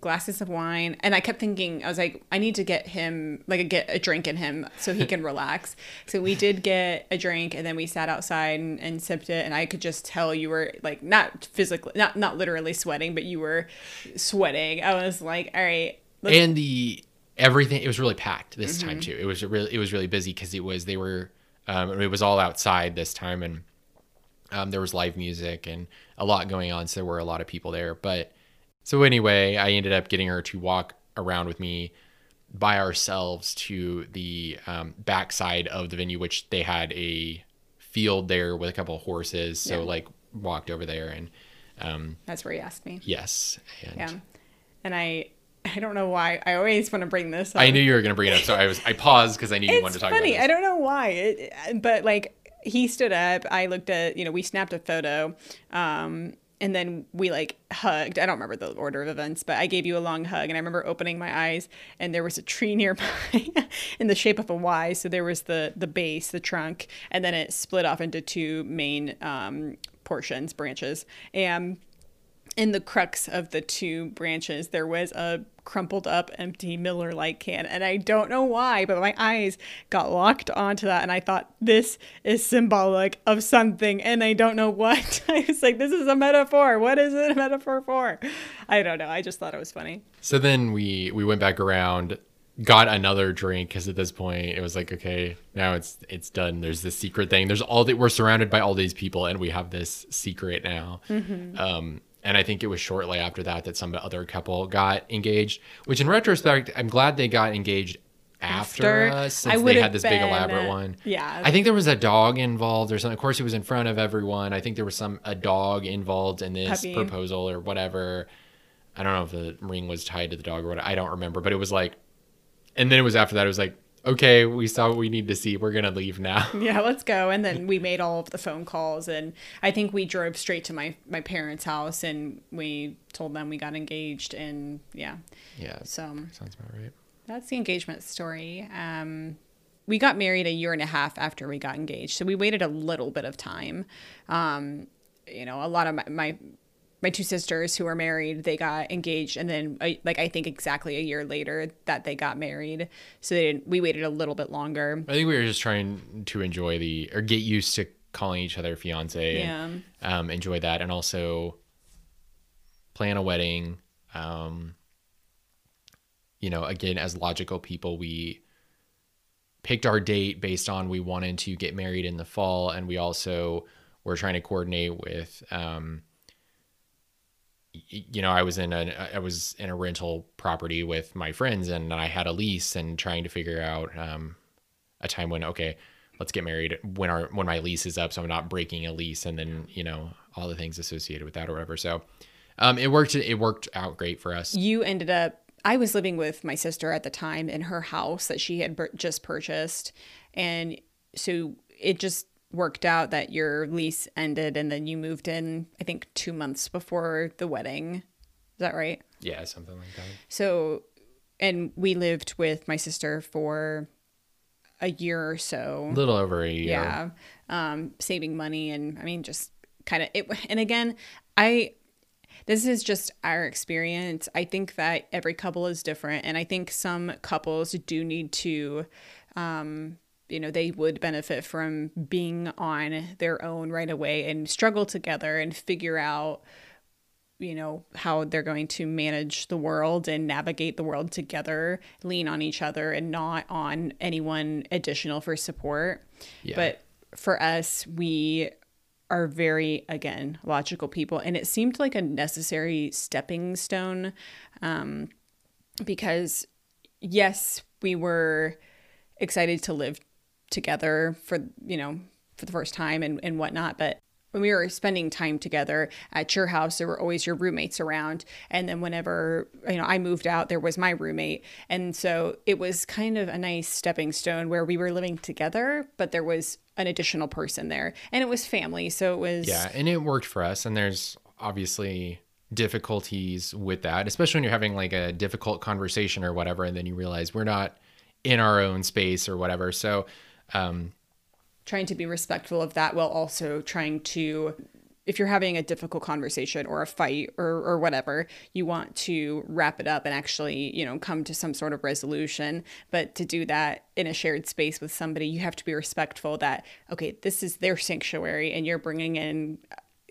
glasses of wine and I kept thinking I was like I need to get him like get a drink in him so he can relax. So we did get a drink and then we sat outside and, and sipped it and I could just tell you were like not physically not not literally sweating but you were sweating. I was like all right. and the everything it was really packed this Mm-hmm. time too it was really it was really busy because it was they were um it was all outside this time and um there was live music and a lot going on so there were a lot of people there but so anyway i ended up getting her to walk around with me by ourselves to the um, backside of the venue which they had a field there with a couple of horses so Yeah. like walked over there and um that's where he asked me. yes and Yeah. And I I don't know why. I always want to bring this up. I knew you were going to bring it up, so I was I paused because I knew you wanted to talk funny. about I don't know why, it, but like he stood up. I looked at you know we snapped a photo, um, and then we like hugged. I don't remember the order of events, but I gave you a long hug, and I remember opening my eyes, and there was a tree nearby in the shape of a Y. So there was the the base, the trunk, and then it split off into two main um, portions, branches, and in the crux of the two branches, there was a crumpled up empty Miller Lite can. And I don't know why, but my eyes got locked onto that. And I thought, this is symbolic of something. And I don't know what. I was like, this is a metaphor. What is it a metaphor for? I don't know. I just thought it was funny. So then we we went back around, got another drink because at this point it was like okay, now it's it's done. There's this secret thing. There's all that we're surrounded by all these people, and we have this secret now. Mm-hmm. Um, and I think it was shortly after that that some other couple got engaged. Which in retrospect, I'm glad they got engaged after, After? us since they had this big elaborate one. yeah. I think there was a dog involved or something. Of course, it was in front of everyone. I think there was some a dog involved in this Puppy. proposal or whatever. I don't know if the ring was tied to the dog or what. I don't remember, but it was like, and then it was after that. It was like, okay, we saw what we need to see. We're gonna leave now. Yeah, let's go. And then we made all of the phone calls, and I think we drove straight to my my parents' house, and we told them we got engaged, and yeah. Yeah, So sounds about right. that's the engagement story. Um, we got married a year and a half after we got engaged, so we waited a little bit of time. Um, you know, a lot of my, my my two sisters who were married, they got engaged, and then uh, like I think exactly a year later that they got married. So they didn't, we waited a little bit longer. I think we were just trying to enjoy the or get used to calling each other fiance. And, um, enjoy that, and also plan a wedding. Um, you know, again, as logical people, we picked our date based on we wanted to get married in the fall, and we also were trying to coordinate with. Um, you know, I was in a I was in a rental property with my friends, and I had a lease, and trying to figure out um, a time when okay, let's get married when our when my lease is up, so I'm not breaking a lease, and then you know all the things associated with that or whatever. So um, it worked. It worked out great for us. You ended up. I was living with my sister at the time in her house that she had just purchased, and so it just worked out that your lease ended, and then you moved in. I think two months before the wedding. Is that right? Yeah, something like that. So, and we lived with my sister for a year or so. A little over a year. yeah um saving money and i mean just kind of it and again i this is just our experience i think that every couple is different and i think some couples do need to um you know they would benefit from being on their own right away and struggle together and figure out you know how they're going to manage the world and navigate the world together lean on each other and not on anyone additional for support Yeah. but for us we are very again logical people and it seemed like a necessary stepping stone um, because yes we were excited to live together for you know for the first time and, and whatnot. But when we were spending time together at your house there were always your roommates around. And then whenever you know i moved out there was my roommate. And so it was kind of a nice stepping stone where we were living together but there was an additional person there. And it was family. So it was Yeah, and it worked for us. And there's obviously difficulties with that, especially when you're having like a difficult conversation or whatever, and then you realize we're not in our own space or whatever. So, um, trying to be respectful of that while also trying to if you're having a difficult conversation or a fight or, or whatever you want to wrap it up and actually you know come to some sort of resolution. But to do that in a shared space with somebody you have to be respectful that okay this is their sanctuary and you're bringing in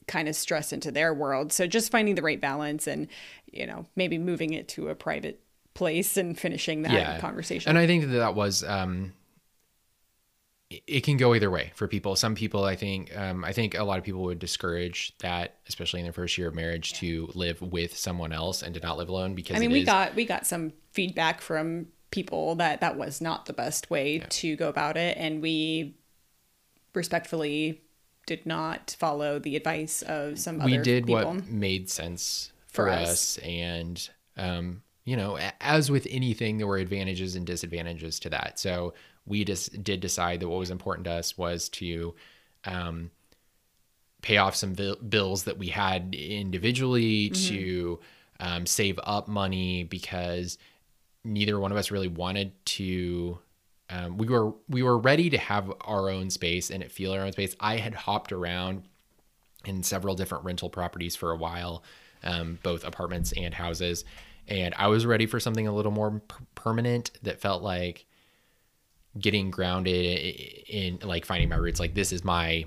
kind of stress into their world. So just finding the right balance and you know maybe moving it to a private place and finishing that yeah. conversation. And I think that that was, um, it- can go either way for people. Some people, I think, um, I think a lot of people would discourage that, especially in their first year of marriage, to live with someone else and to not live alone because I mean, we is- got we got some feedback from people that that was not the best way to go about it, and we respectfully did not follow the advice of some we other did people. what made sense for, For us. us. and um you know as with anything there were advantages and disadvantages to that. So we just did decide that what was important to us was to um pay off some bill- bills that we had individually to um, save up money because neither one of us really wanted to um, we were we were ready to have our own space and feel our own space. I had hopped around in several different rental properties for a while, um, both apartments and houses. And I was ready for something a little more per- permanent that felt like getting grounded in like finding my roots. Like this is my,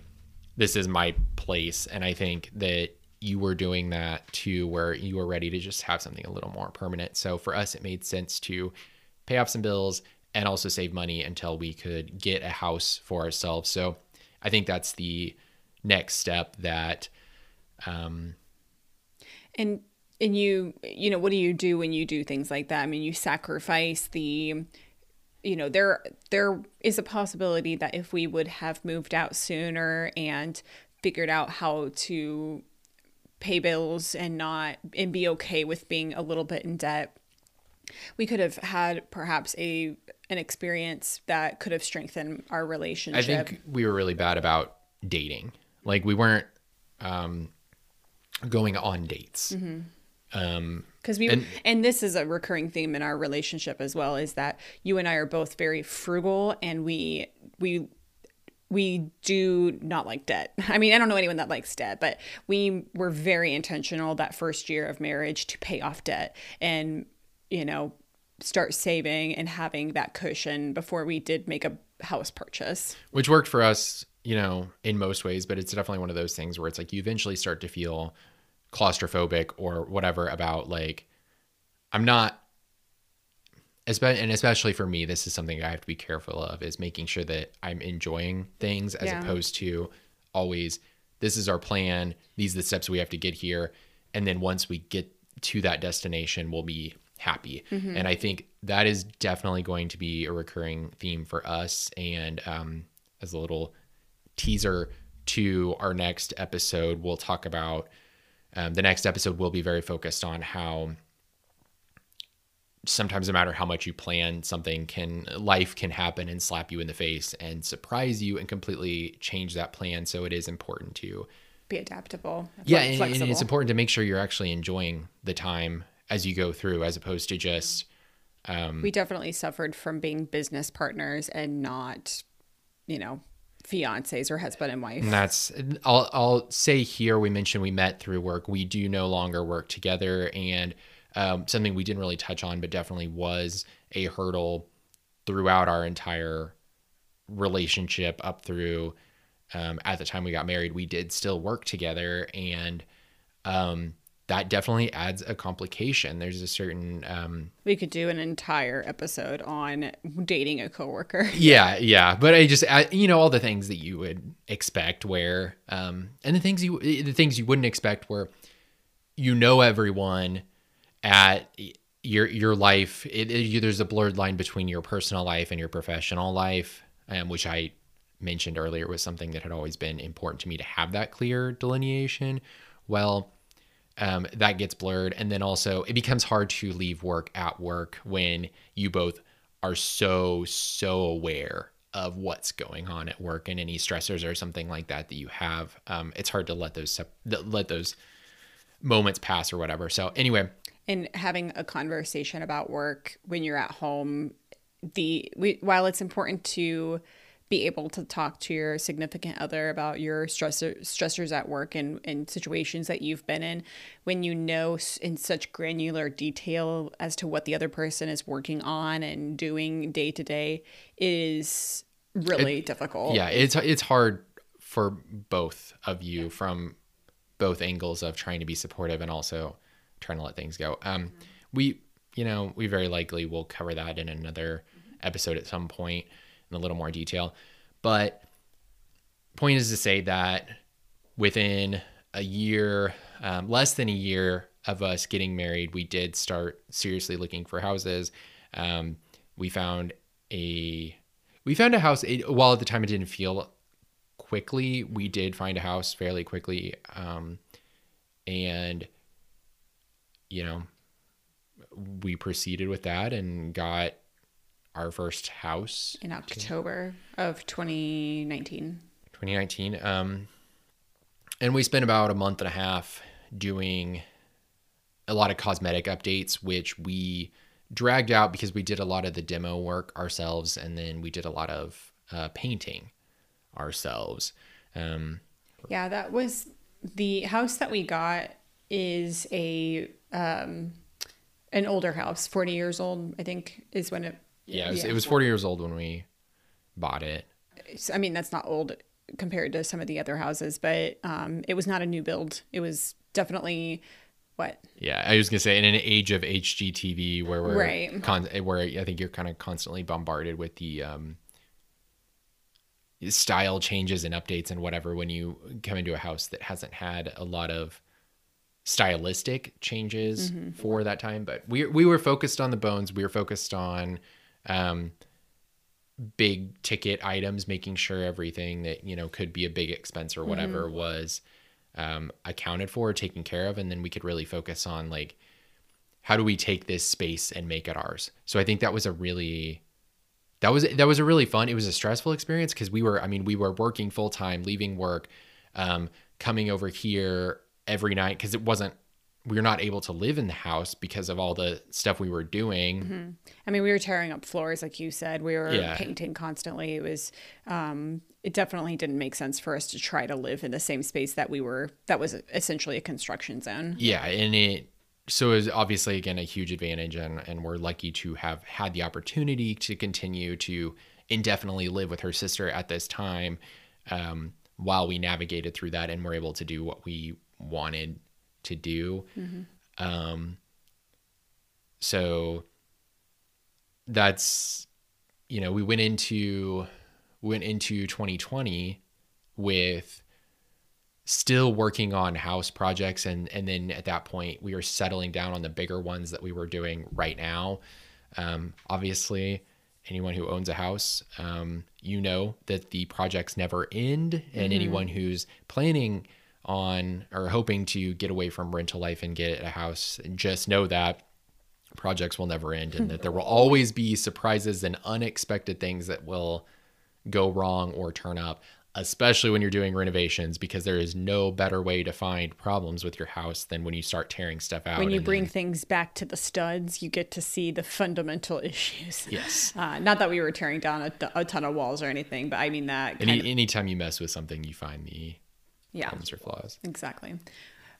this is my place. And I think that you were doing that too, where you were ready to just have something a little more permanent. So for us, it made sense to pay off some bills and also save money until we could get a house for ourselves. So I think that's the next step that um And and you you know what do you do when you do things like that? I mean, you sacrifice the you know there there is a possibility that if we would have moved out sooner and figured out how to pay bills and not and be okay with being a little bit in debt we could have had perhaps a an experience that could have strengthened our relationship. i think we were really bad about dating like we weren't um going on dates um because we And- and, this is a recurring theme in our relationship as well is that you and I are both very frugal and we we we do not like debt. I mean, I don't know anyone that likes debt, but we were very intentional that first year of marriage to pay off debt and you know start saving and having that cushion before we did make a house purchase. which worked for us you know in most ways but it's definitely one of those things where it's like you eventually start to feel claustrophobic or whatever about like i'm not and especially for me, this is something I have to be careful of is making sure that I'm enjoying things as Yeah. opposed to always this is our plan, these are the steps we have to get here, and then once we get to that destination, we'll be happy. And I think that is definitely going to be a recurring theme for us. And um, as a little teaser to our next episode, we'll talk about um, the next episode will be very focused on how sometimes no matter how much you plan something can life can happen and slap you in the face and surprise you and completely change that plan so it is important to Be adaptable. yeah and, and it's important to make sure you're actually enjoying the time as you go through as opposed to just We definitely suffered from being business partners and not, you know, fiancés or husband and wife. And that's I'll I'll say here we mentioned we met through work. We do no longer work together and um, something we didn't really touch on but definitely was a hurdle throughout our entire relationship up through um, at the time we got married we did still work together and um, that definitely adds a complication. There's a certain um, We could do an entire episode on dating a coworker. yeah yeah. But i just I, you know all the things that you would expect where um and the things you the things you wouldn't expect where you know everyone at your your life. It, it- you, there's a blurred line between your personal life and your professional life um, which i mentioned earlier was something that had always been important to me to have that clear delineation. Well um, that gets blurred. And then also, it becomes hard to leave work at work when you both are so, so aware of what's going on at work and any stressors or something like that that you have. Um, it's hard to let those sep- let those moments pass or whatever. So anyway, and having a conversation about work when you're at home the we, while it's important to be able to talk to your significant other about your stressor, stressors at work and, and situations that you've been in when you know in such granular detail as to what the other person is working on and doing day to day is really difficult. yeah, it's it's hard for both of you from both angles of trying to be supportive and also trying to let things go. Um, we, you know, we very likely will cover that in another episode at some point in a little more detail. But point is to say that within a year, um, less than a year of us getting married, we did start seriously looking for houses. Um, we found a we found a house. It, while at the time it didn't feel quickly, we did find a house fairly quickly, um, and you know we proceeded with that and got our first house. In october of 2019 2019 um and we spent about a month and a half doing a lot of cosmetic updates which we dragged out because we did a lot of the demo work ourselves and then we did a lot of uh, painting ourselves. Um Yeah, that was the house that we got is a um an older house, 40 years old, I think is when it yeah it was, Yeah. it was 40 years old when we bought it I mean, that's not old compared to some of the other houses, but um it was not a new build. It was definitely what? yeah i was gonna say in an age of hgtv where we're Right. con- where i think you're kind of constantly bombarded with the um style changes and updates and whatever when you come into a house that hasn't had a lot of stylistic changes for that time but we we were focused on the bones we were focused on um big ticket items making sure everything that you know could be a big expense or whatever was um accounted for taken care of and then we could really focus on like how do we take this space and make it ours? So i think that was a really that was that was a really fun it was a stressful experience because we were i mean we were working full time leaving work um, coming over here every night because it wasn't we were not able to live in the house because of all the stuff we were doing I mean, we were tearing up floors like you said. We were Yeah. painting constantly. It was um it definitely didn't make sense for us to try to live in the same space that we were that was essentially a construction zone. yeah and it so it was obviously again a huge advantage and and we're lucky to have had the opportunity to continue to indefinitely live with her sister at this time um, while we navigated through that and were able to do what we wanted to do. Um, so that's you know we went into went into 2020 with still working on house projects and and then at that point we were settling down on the bigger ones that we were doing right now. Um, obviously anyone who owns a house um, you know that the projects never end and anyone who's planning on or hoping to get away from rental life and get a house and just know that projects will never end and that there will always be surprises and unexpected things that will go wrong or turn up especially when you're doing renovations because there is no better way to find problems with your house than when you start tearing stuff out When you bring then- things back to the studs, you get to see the fundamental issues. yes Uh, not that we were tearing down a, a ton of walls or anything, but I mean that. Any, of, anytime you mess with something you find the yeah, problems or flaws exactly.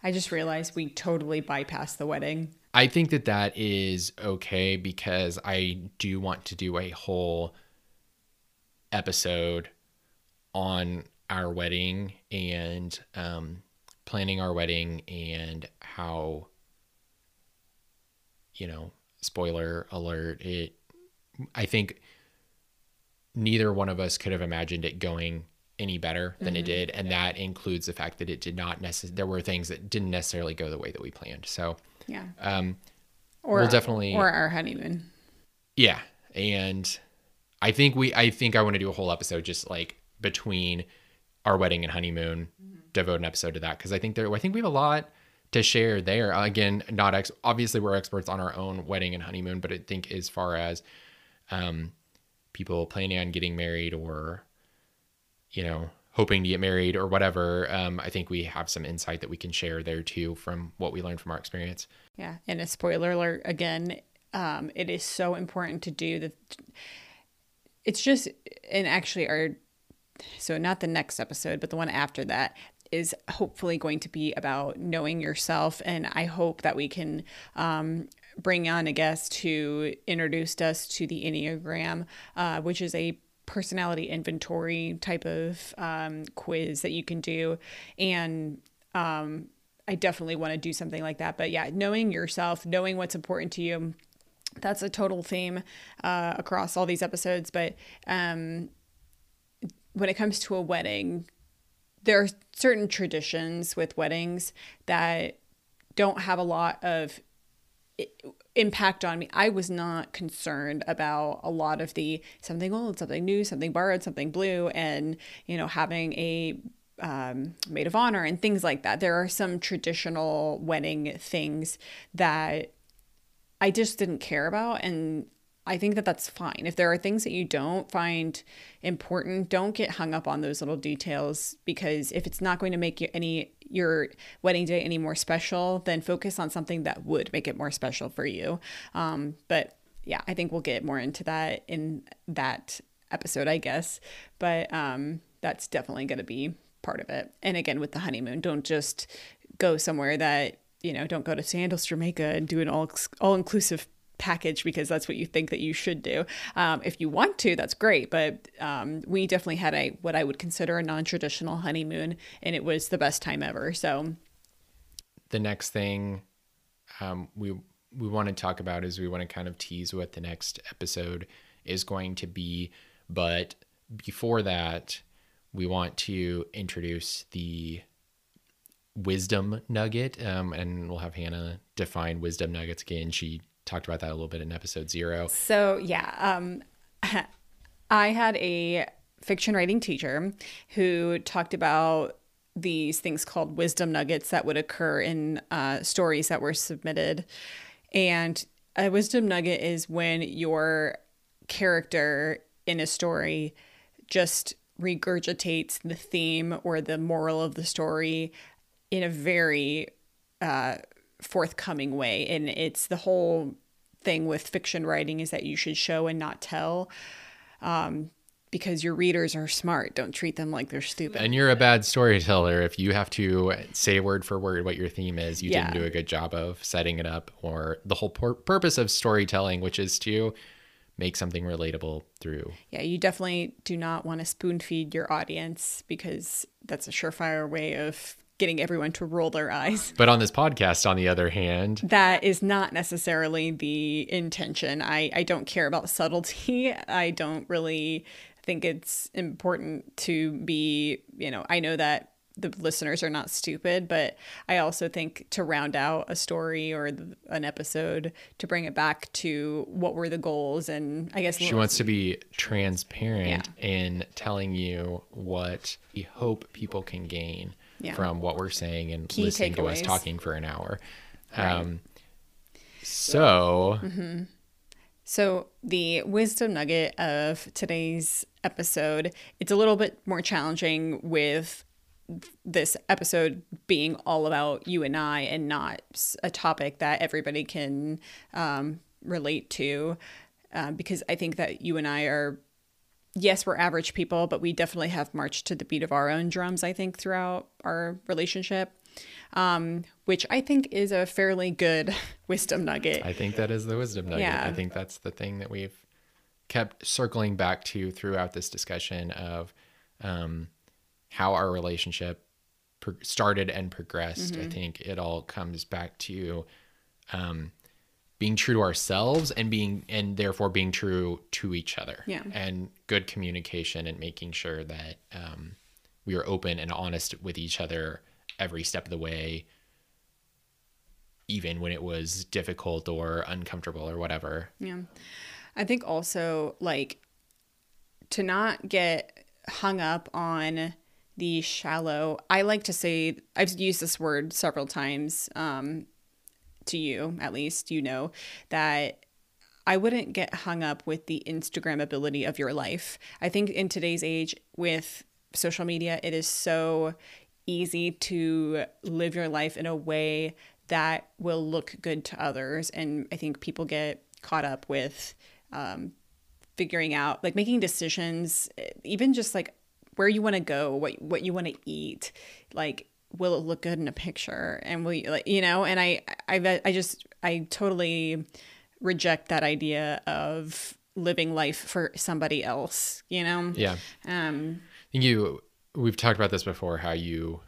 I just realized we totally bypassed the wedding. I think that that is okay because I do want to do a whole episode on our wedding and um, planning our wedding and how, you know, spoiler alert, it, I think neither one of us could have imagined it going any better than it did. And that includes the fact that it did not necessarily, there were things that didn't necessarily go the way that we planned. So, Yeah, um, or we'll definitely- or our honeymoon. yeah, and I think we I think I want to do a whole episode just like between our wedding and honeymoon, devote an episode to that because I think there I think we have a lot to share there. Again, not ex obviously we're experts on our own wedding and honeymoon, but I think as far as um people planning on getting married or you know hoping to get married or whatever, um, I think we have some insight that we can share there too from what we learned from our experience. Yeah, and a spoiler alert again. Um, it is so important to do the. It's just, and actually, our so not the next episode, but the one after that is hopefully going to be about knowing yourself, and I hope that we can um, bring on a guest who introduced us to the Enneagram, uh, which is a personality inventory type of um, quiz that you can do, and um, I definitely want to do something like that. But yeah, knowing yourself, knowing what's important to you, that's a total theme uh, across all these episodes. But um, when it comes to a wedding, there are certain traditions with weddings that don't have a lot of impact on me. I was not concerned about a lot of the something old, something new, something borrowed, something blue, and you know having a um, maid of honor and things like that. There are some traditional wedding things that I just didn't care about. And I think that that's fine. If there are things that you don't find important, don't get hung up on those little details because if it's not going to make you any your wedding day any more special, then focus on something that would make it more special for you. Um, but yeah, I think we'll get more into that in that episode, I guess. But um, that's definitely going to be part of it. And again, with the honeymoon, don't just go somewhere that you know, don't go to Sandals, Jamaica, and do an all all inclusive package because that's what you think that you should do. Um, if you want to, that's great. But um, we definitely had a what I would consider a non traditional honeymoon, and it was the best time ever. So the next thing um, we we want to talk about is we want to kind of tease what the next episode is going to be. But before that, we want to introduce the wisdom nugget, um, and we'll have Hannah define wisdom nuggets again. She talked about that a little bit in episode zero. So yeah, um, I had a fiction writing teacher who talked about these things called wisdom nuggets that would occur in uh, stories that were submitted, and a wisdom nugget is when your character in a story just regurgitates the theme or the moral of the story in a very uh, forthcoming way. And it's the whole thing with fiction writing is that you should show and not tell um, because your readers are smart. Don't treat them like they're stupid. And you're a bad storyteller if you have to say word for word what your theme is. You Yeah. didn't do a good job of setting it up, or the whole pur- purpose of storytelling, which is to make something relatable through yeah, you definitely do not want to spoon feed your audience because that's a surefire way of getting everyone to roll their eyes. But on this podcast, on the other hand, That is not necessarily the intention. I, I don't care about subtlety. I don't really think it's important to be, you know, I know that the listeners are not stupid, but I also think to round out a story or th- an episode to bring it back to what were the goals and I guess she wants to be transparent in telling you what we hope people can gain Yeah. from what we're saying and Key listening to us talking for an hour. Um, so, Mm-hmm. So, the wisdom nugget of today's episode, it's a little bit more challenging with this episode being all about you and I and not a topic that everybody can um, relate to. Uh, because I think that you and I are, yes, we're average people, but we definitely have marched to the beat of our own drums, I think, throughout our relationship, um, which I think is a fairly good wisdom nugget. I think that is the wisdom nugget. Yeah. I think that's the thing that we've kept circling back to throughout this discussion of um, how our relationship pro- started and progressed. Mm-hmm. I think it all comes back to um, being true to ourselves and being and therefore being true to each other. Yeah. And good communication and making sure that um, we are open and honest with each other every step of the way even when it was difficult or uncomfortable or whatever. Yeah. I think also like to not get hung up on the shallow. I like to say I've used this word several times um to you at least, you know, that I wouldn't get hung up with the Instagram ability of your life. I think in today's age with social media, it is so easy to live your life in a way that will look good to others. And I think people get caught up with um, figuring out, like making decisions, even just like where you want to go, what what you want to eat, like will it look good in a picture, and will you like you know? And I I I just I totally reject that idea of living life for somebody else. You know? Yeah. Um. You we've talked about this before how you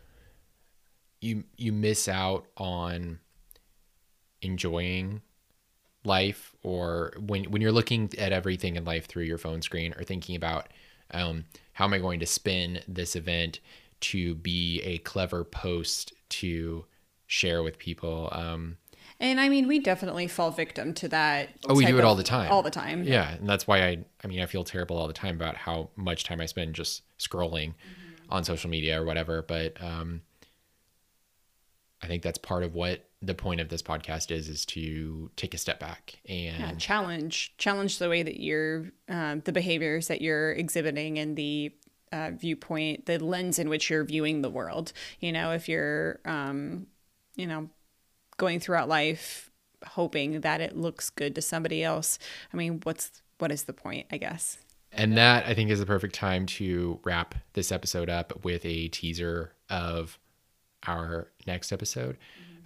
you you miss out on enjoying life or when when you're looking at everything in life through your phone screen or thinking about um, how am I going to spin this event to be a clever post to share with people um, And I mean, we definitely fall victim to that. Oh, we do it all the time. All the time. Yeah, and that's why I I mean I feel terrible all the time about how much time I spend just scrolling on social media or whatever, but um I think that's part of what the point of this podcast is is to take a step back and Yeah, challenge challenge the way that you're um, the behaviors that you're exhibiting and the uh, viewpoint the lens in which you're viewing the world you know if you're um, you know going throughout life hoping that it looks good to somebody else i mean what's what is the point i guess And that I think is the perfect time to wrap this episode up with a teaser of our next episode.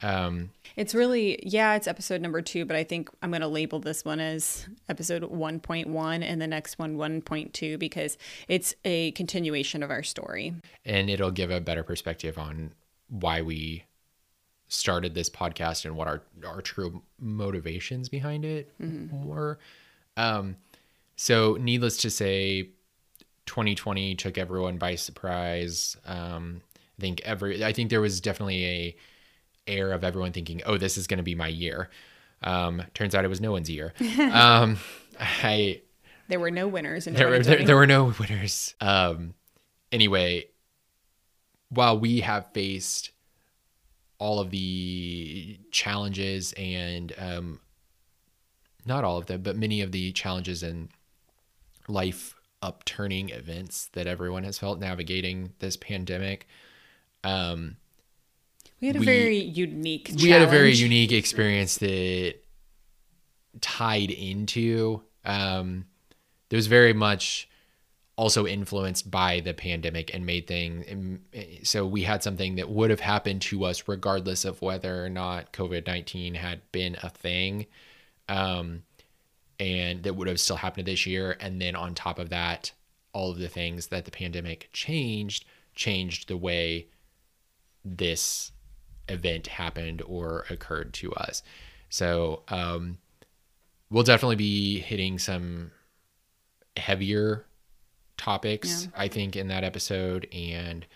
Um, it's really yeah it's episode number two but i think i'm going to label this one as episode 1.1 and the next one 1.2 because it's a continuation of our story and it'll give a better perspective on why we started this podcast and what our our true motivations behind it were. Um, so, needless to say, 2020 took everyone by surprise. Um, I think every I think there was definitely a air of everyone thinking, "Oh, this is going to be my year." Um, turns out it was no one's year. um, I There were no winners in there were, there, there were no winners. Um, anyway, while we have faced all of the challenges and um, not all of them, but many of the challenges and life upturning events that everyone has felt navigating this pandemic. Um, we had a we- very unique. we had a very unique experience that tied into um that was very much also influenced by the pandemic and made things so we had something that would have happened to us regardless of whether or not covid-19 had been a thing um and that would have still happened this year and then on top of that all of the things that the pandemic changed changed the way this event happened or occurred to us. So um, we'll definitely be hitting some heavier topics, I think, in that episode. And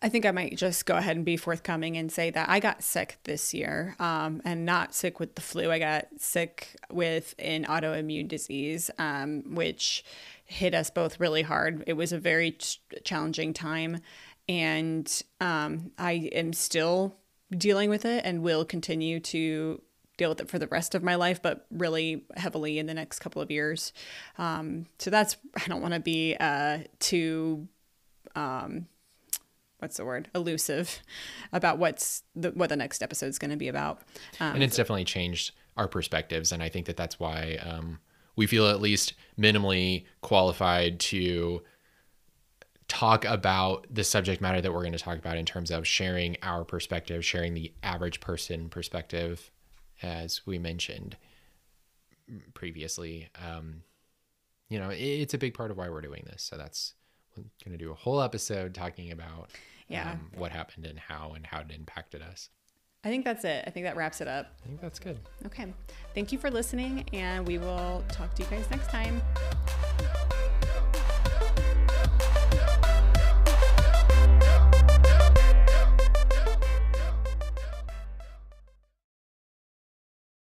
I think I might just go ahead and be forthcoming and say that I got sick this year, um, and not sick with the flu. I got sick with an autoimmune disease, um, which hit us both really hard. It was a very ch- challenging time, and um, I am still dealing with it and will continue to deal with it for the rest of my life, but really heavily in the next couple of years. Um, so that's I don't want to be uh, too what's the word elusive about what's the what the next episode is going to be about um, and it's definitely changed our perspectives and i think that that's why um, we feel at least minimally qualified to talk about the subject matter that we're going to talk about in terms of sharing our perspective sharing the average person perspective as we mentioned previously. Um, you know it- it's a big part of why we're doing this. So that's we're going to do a whole episode talking about Yeah. um, what happened and how and how it impacted us. I think that's it. I think that wraps it up. I think that's good. Okay. Thank you for listening and we will talk to you guys next time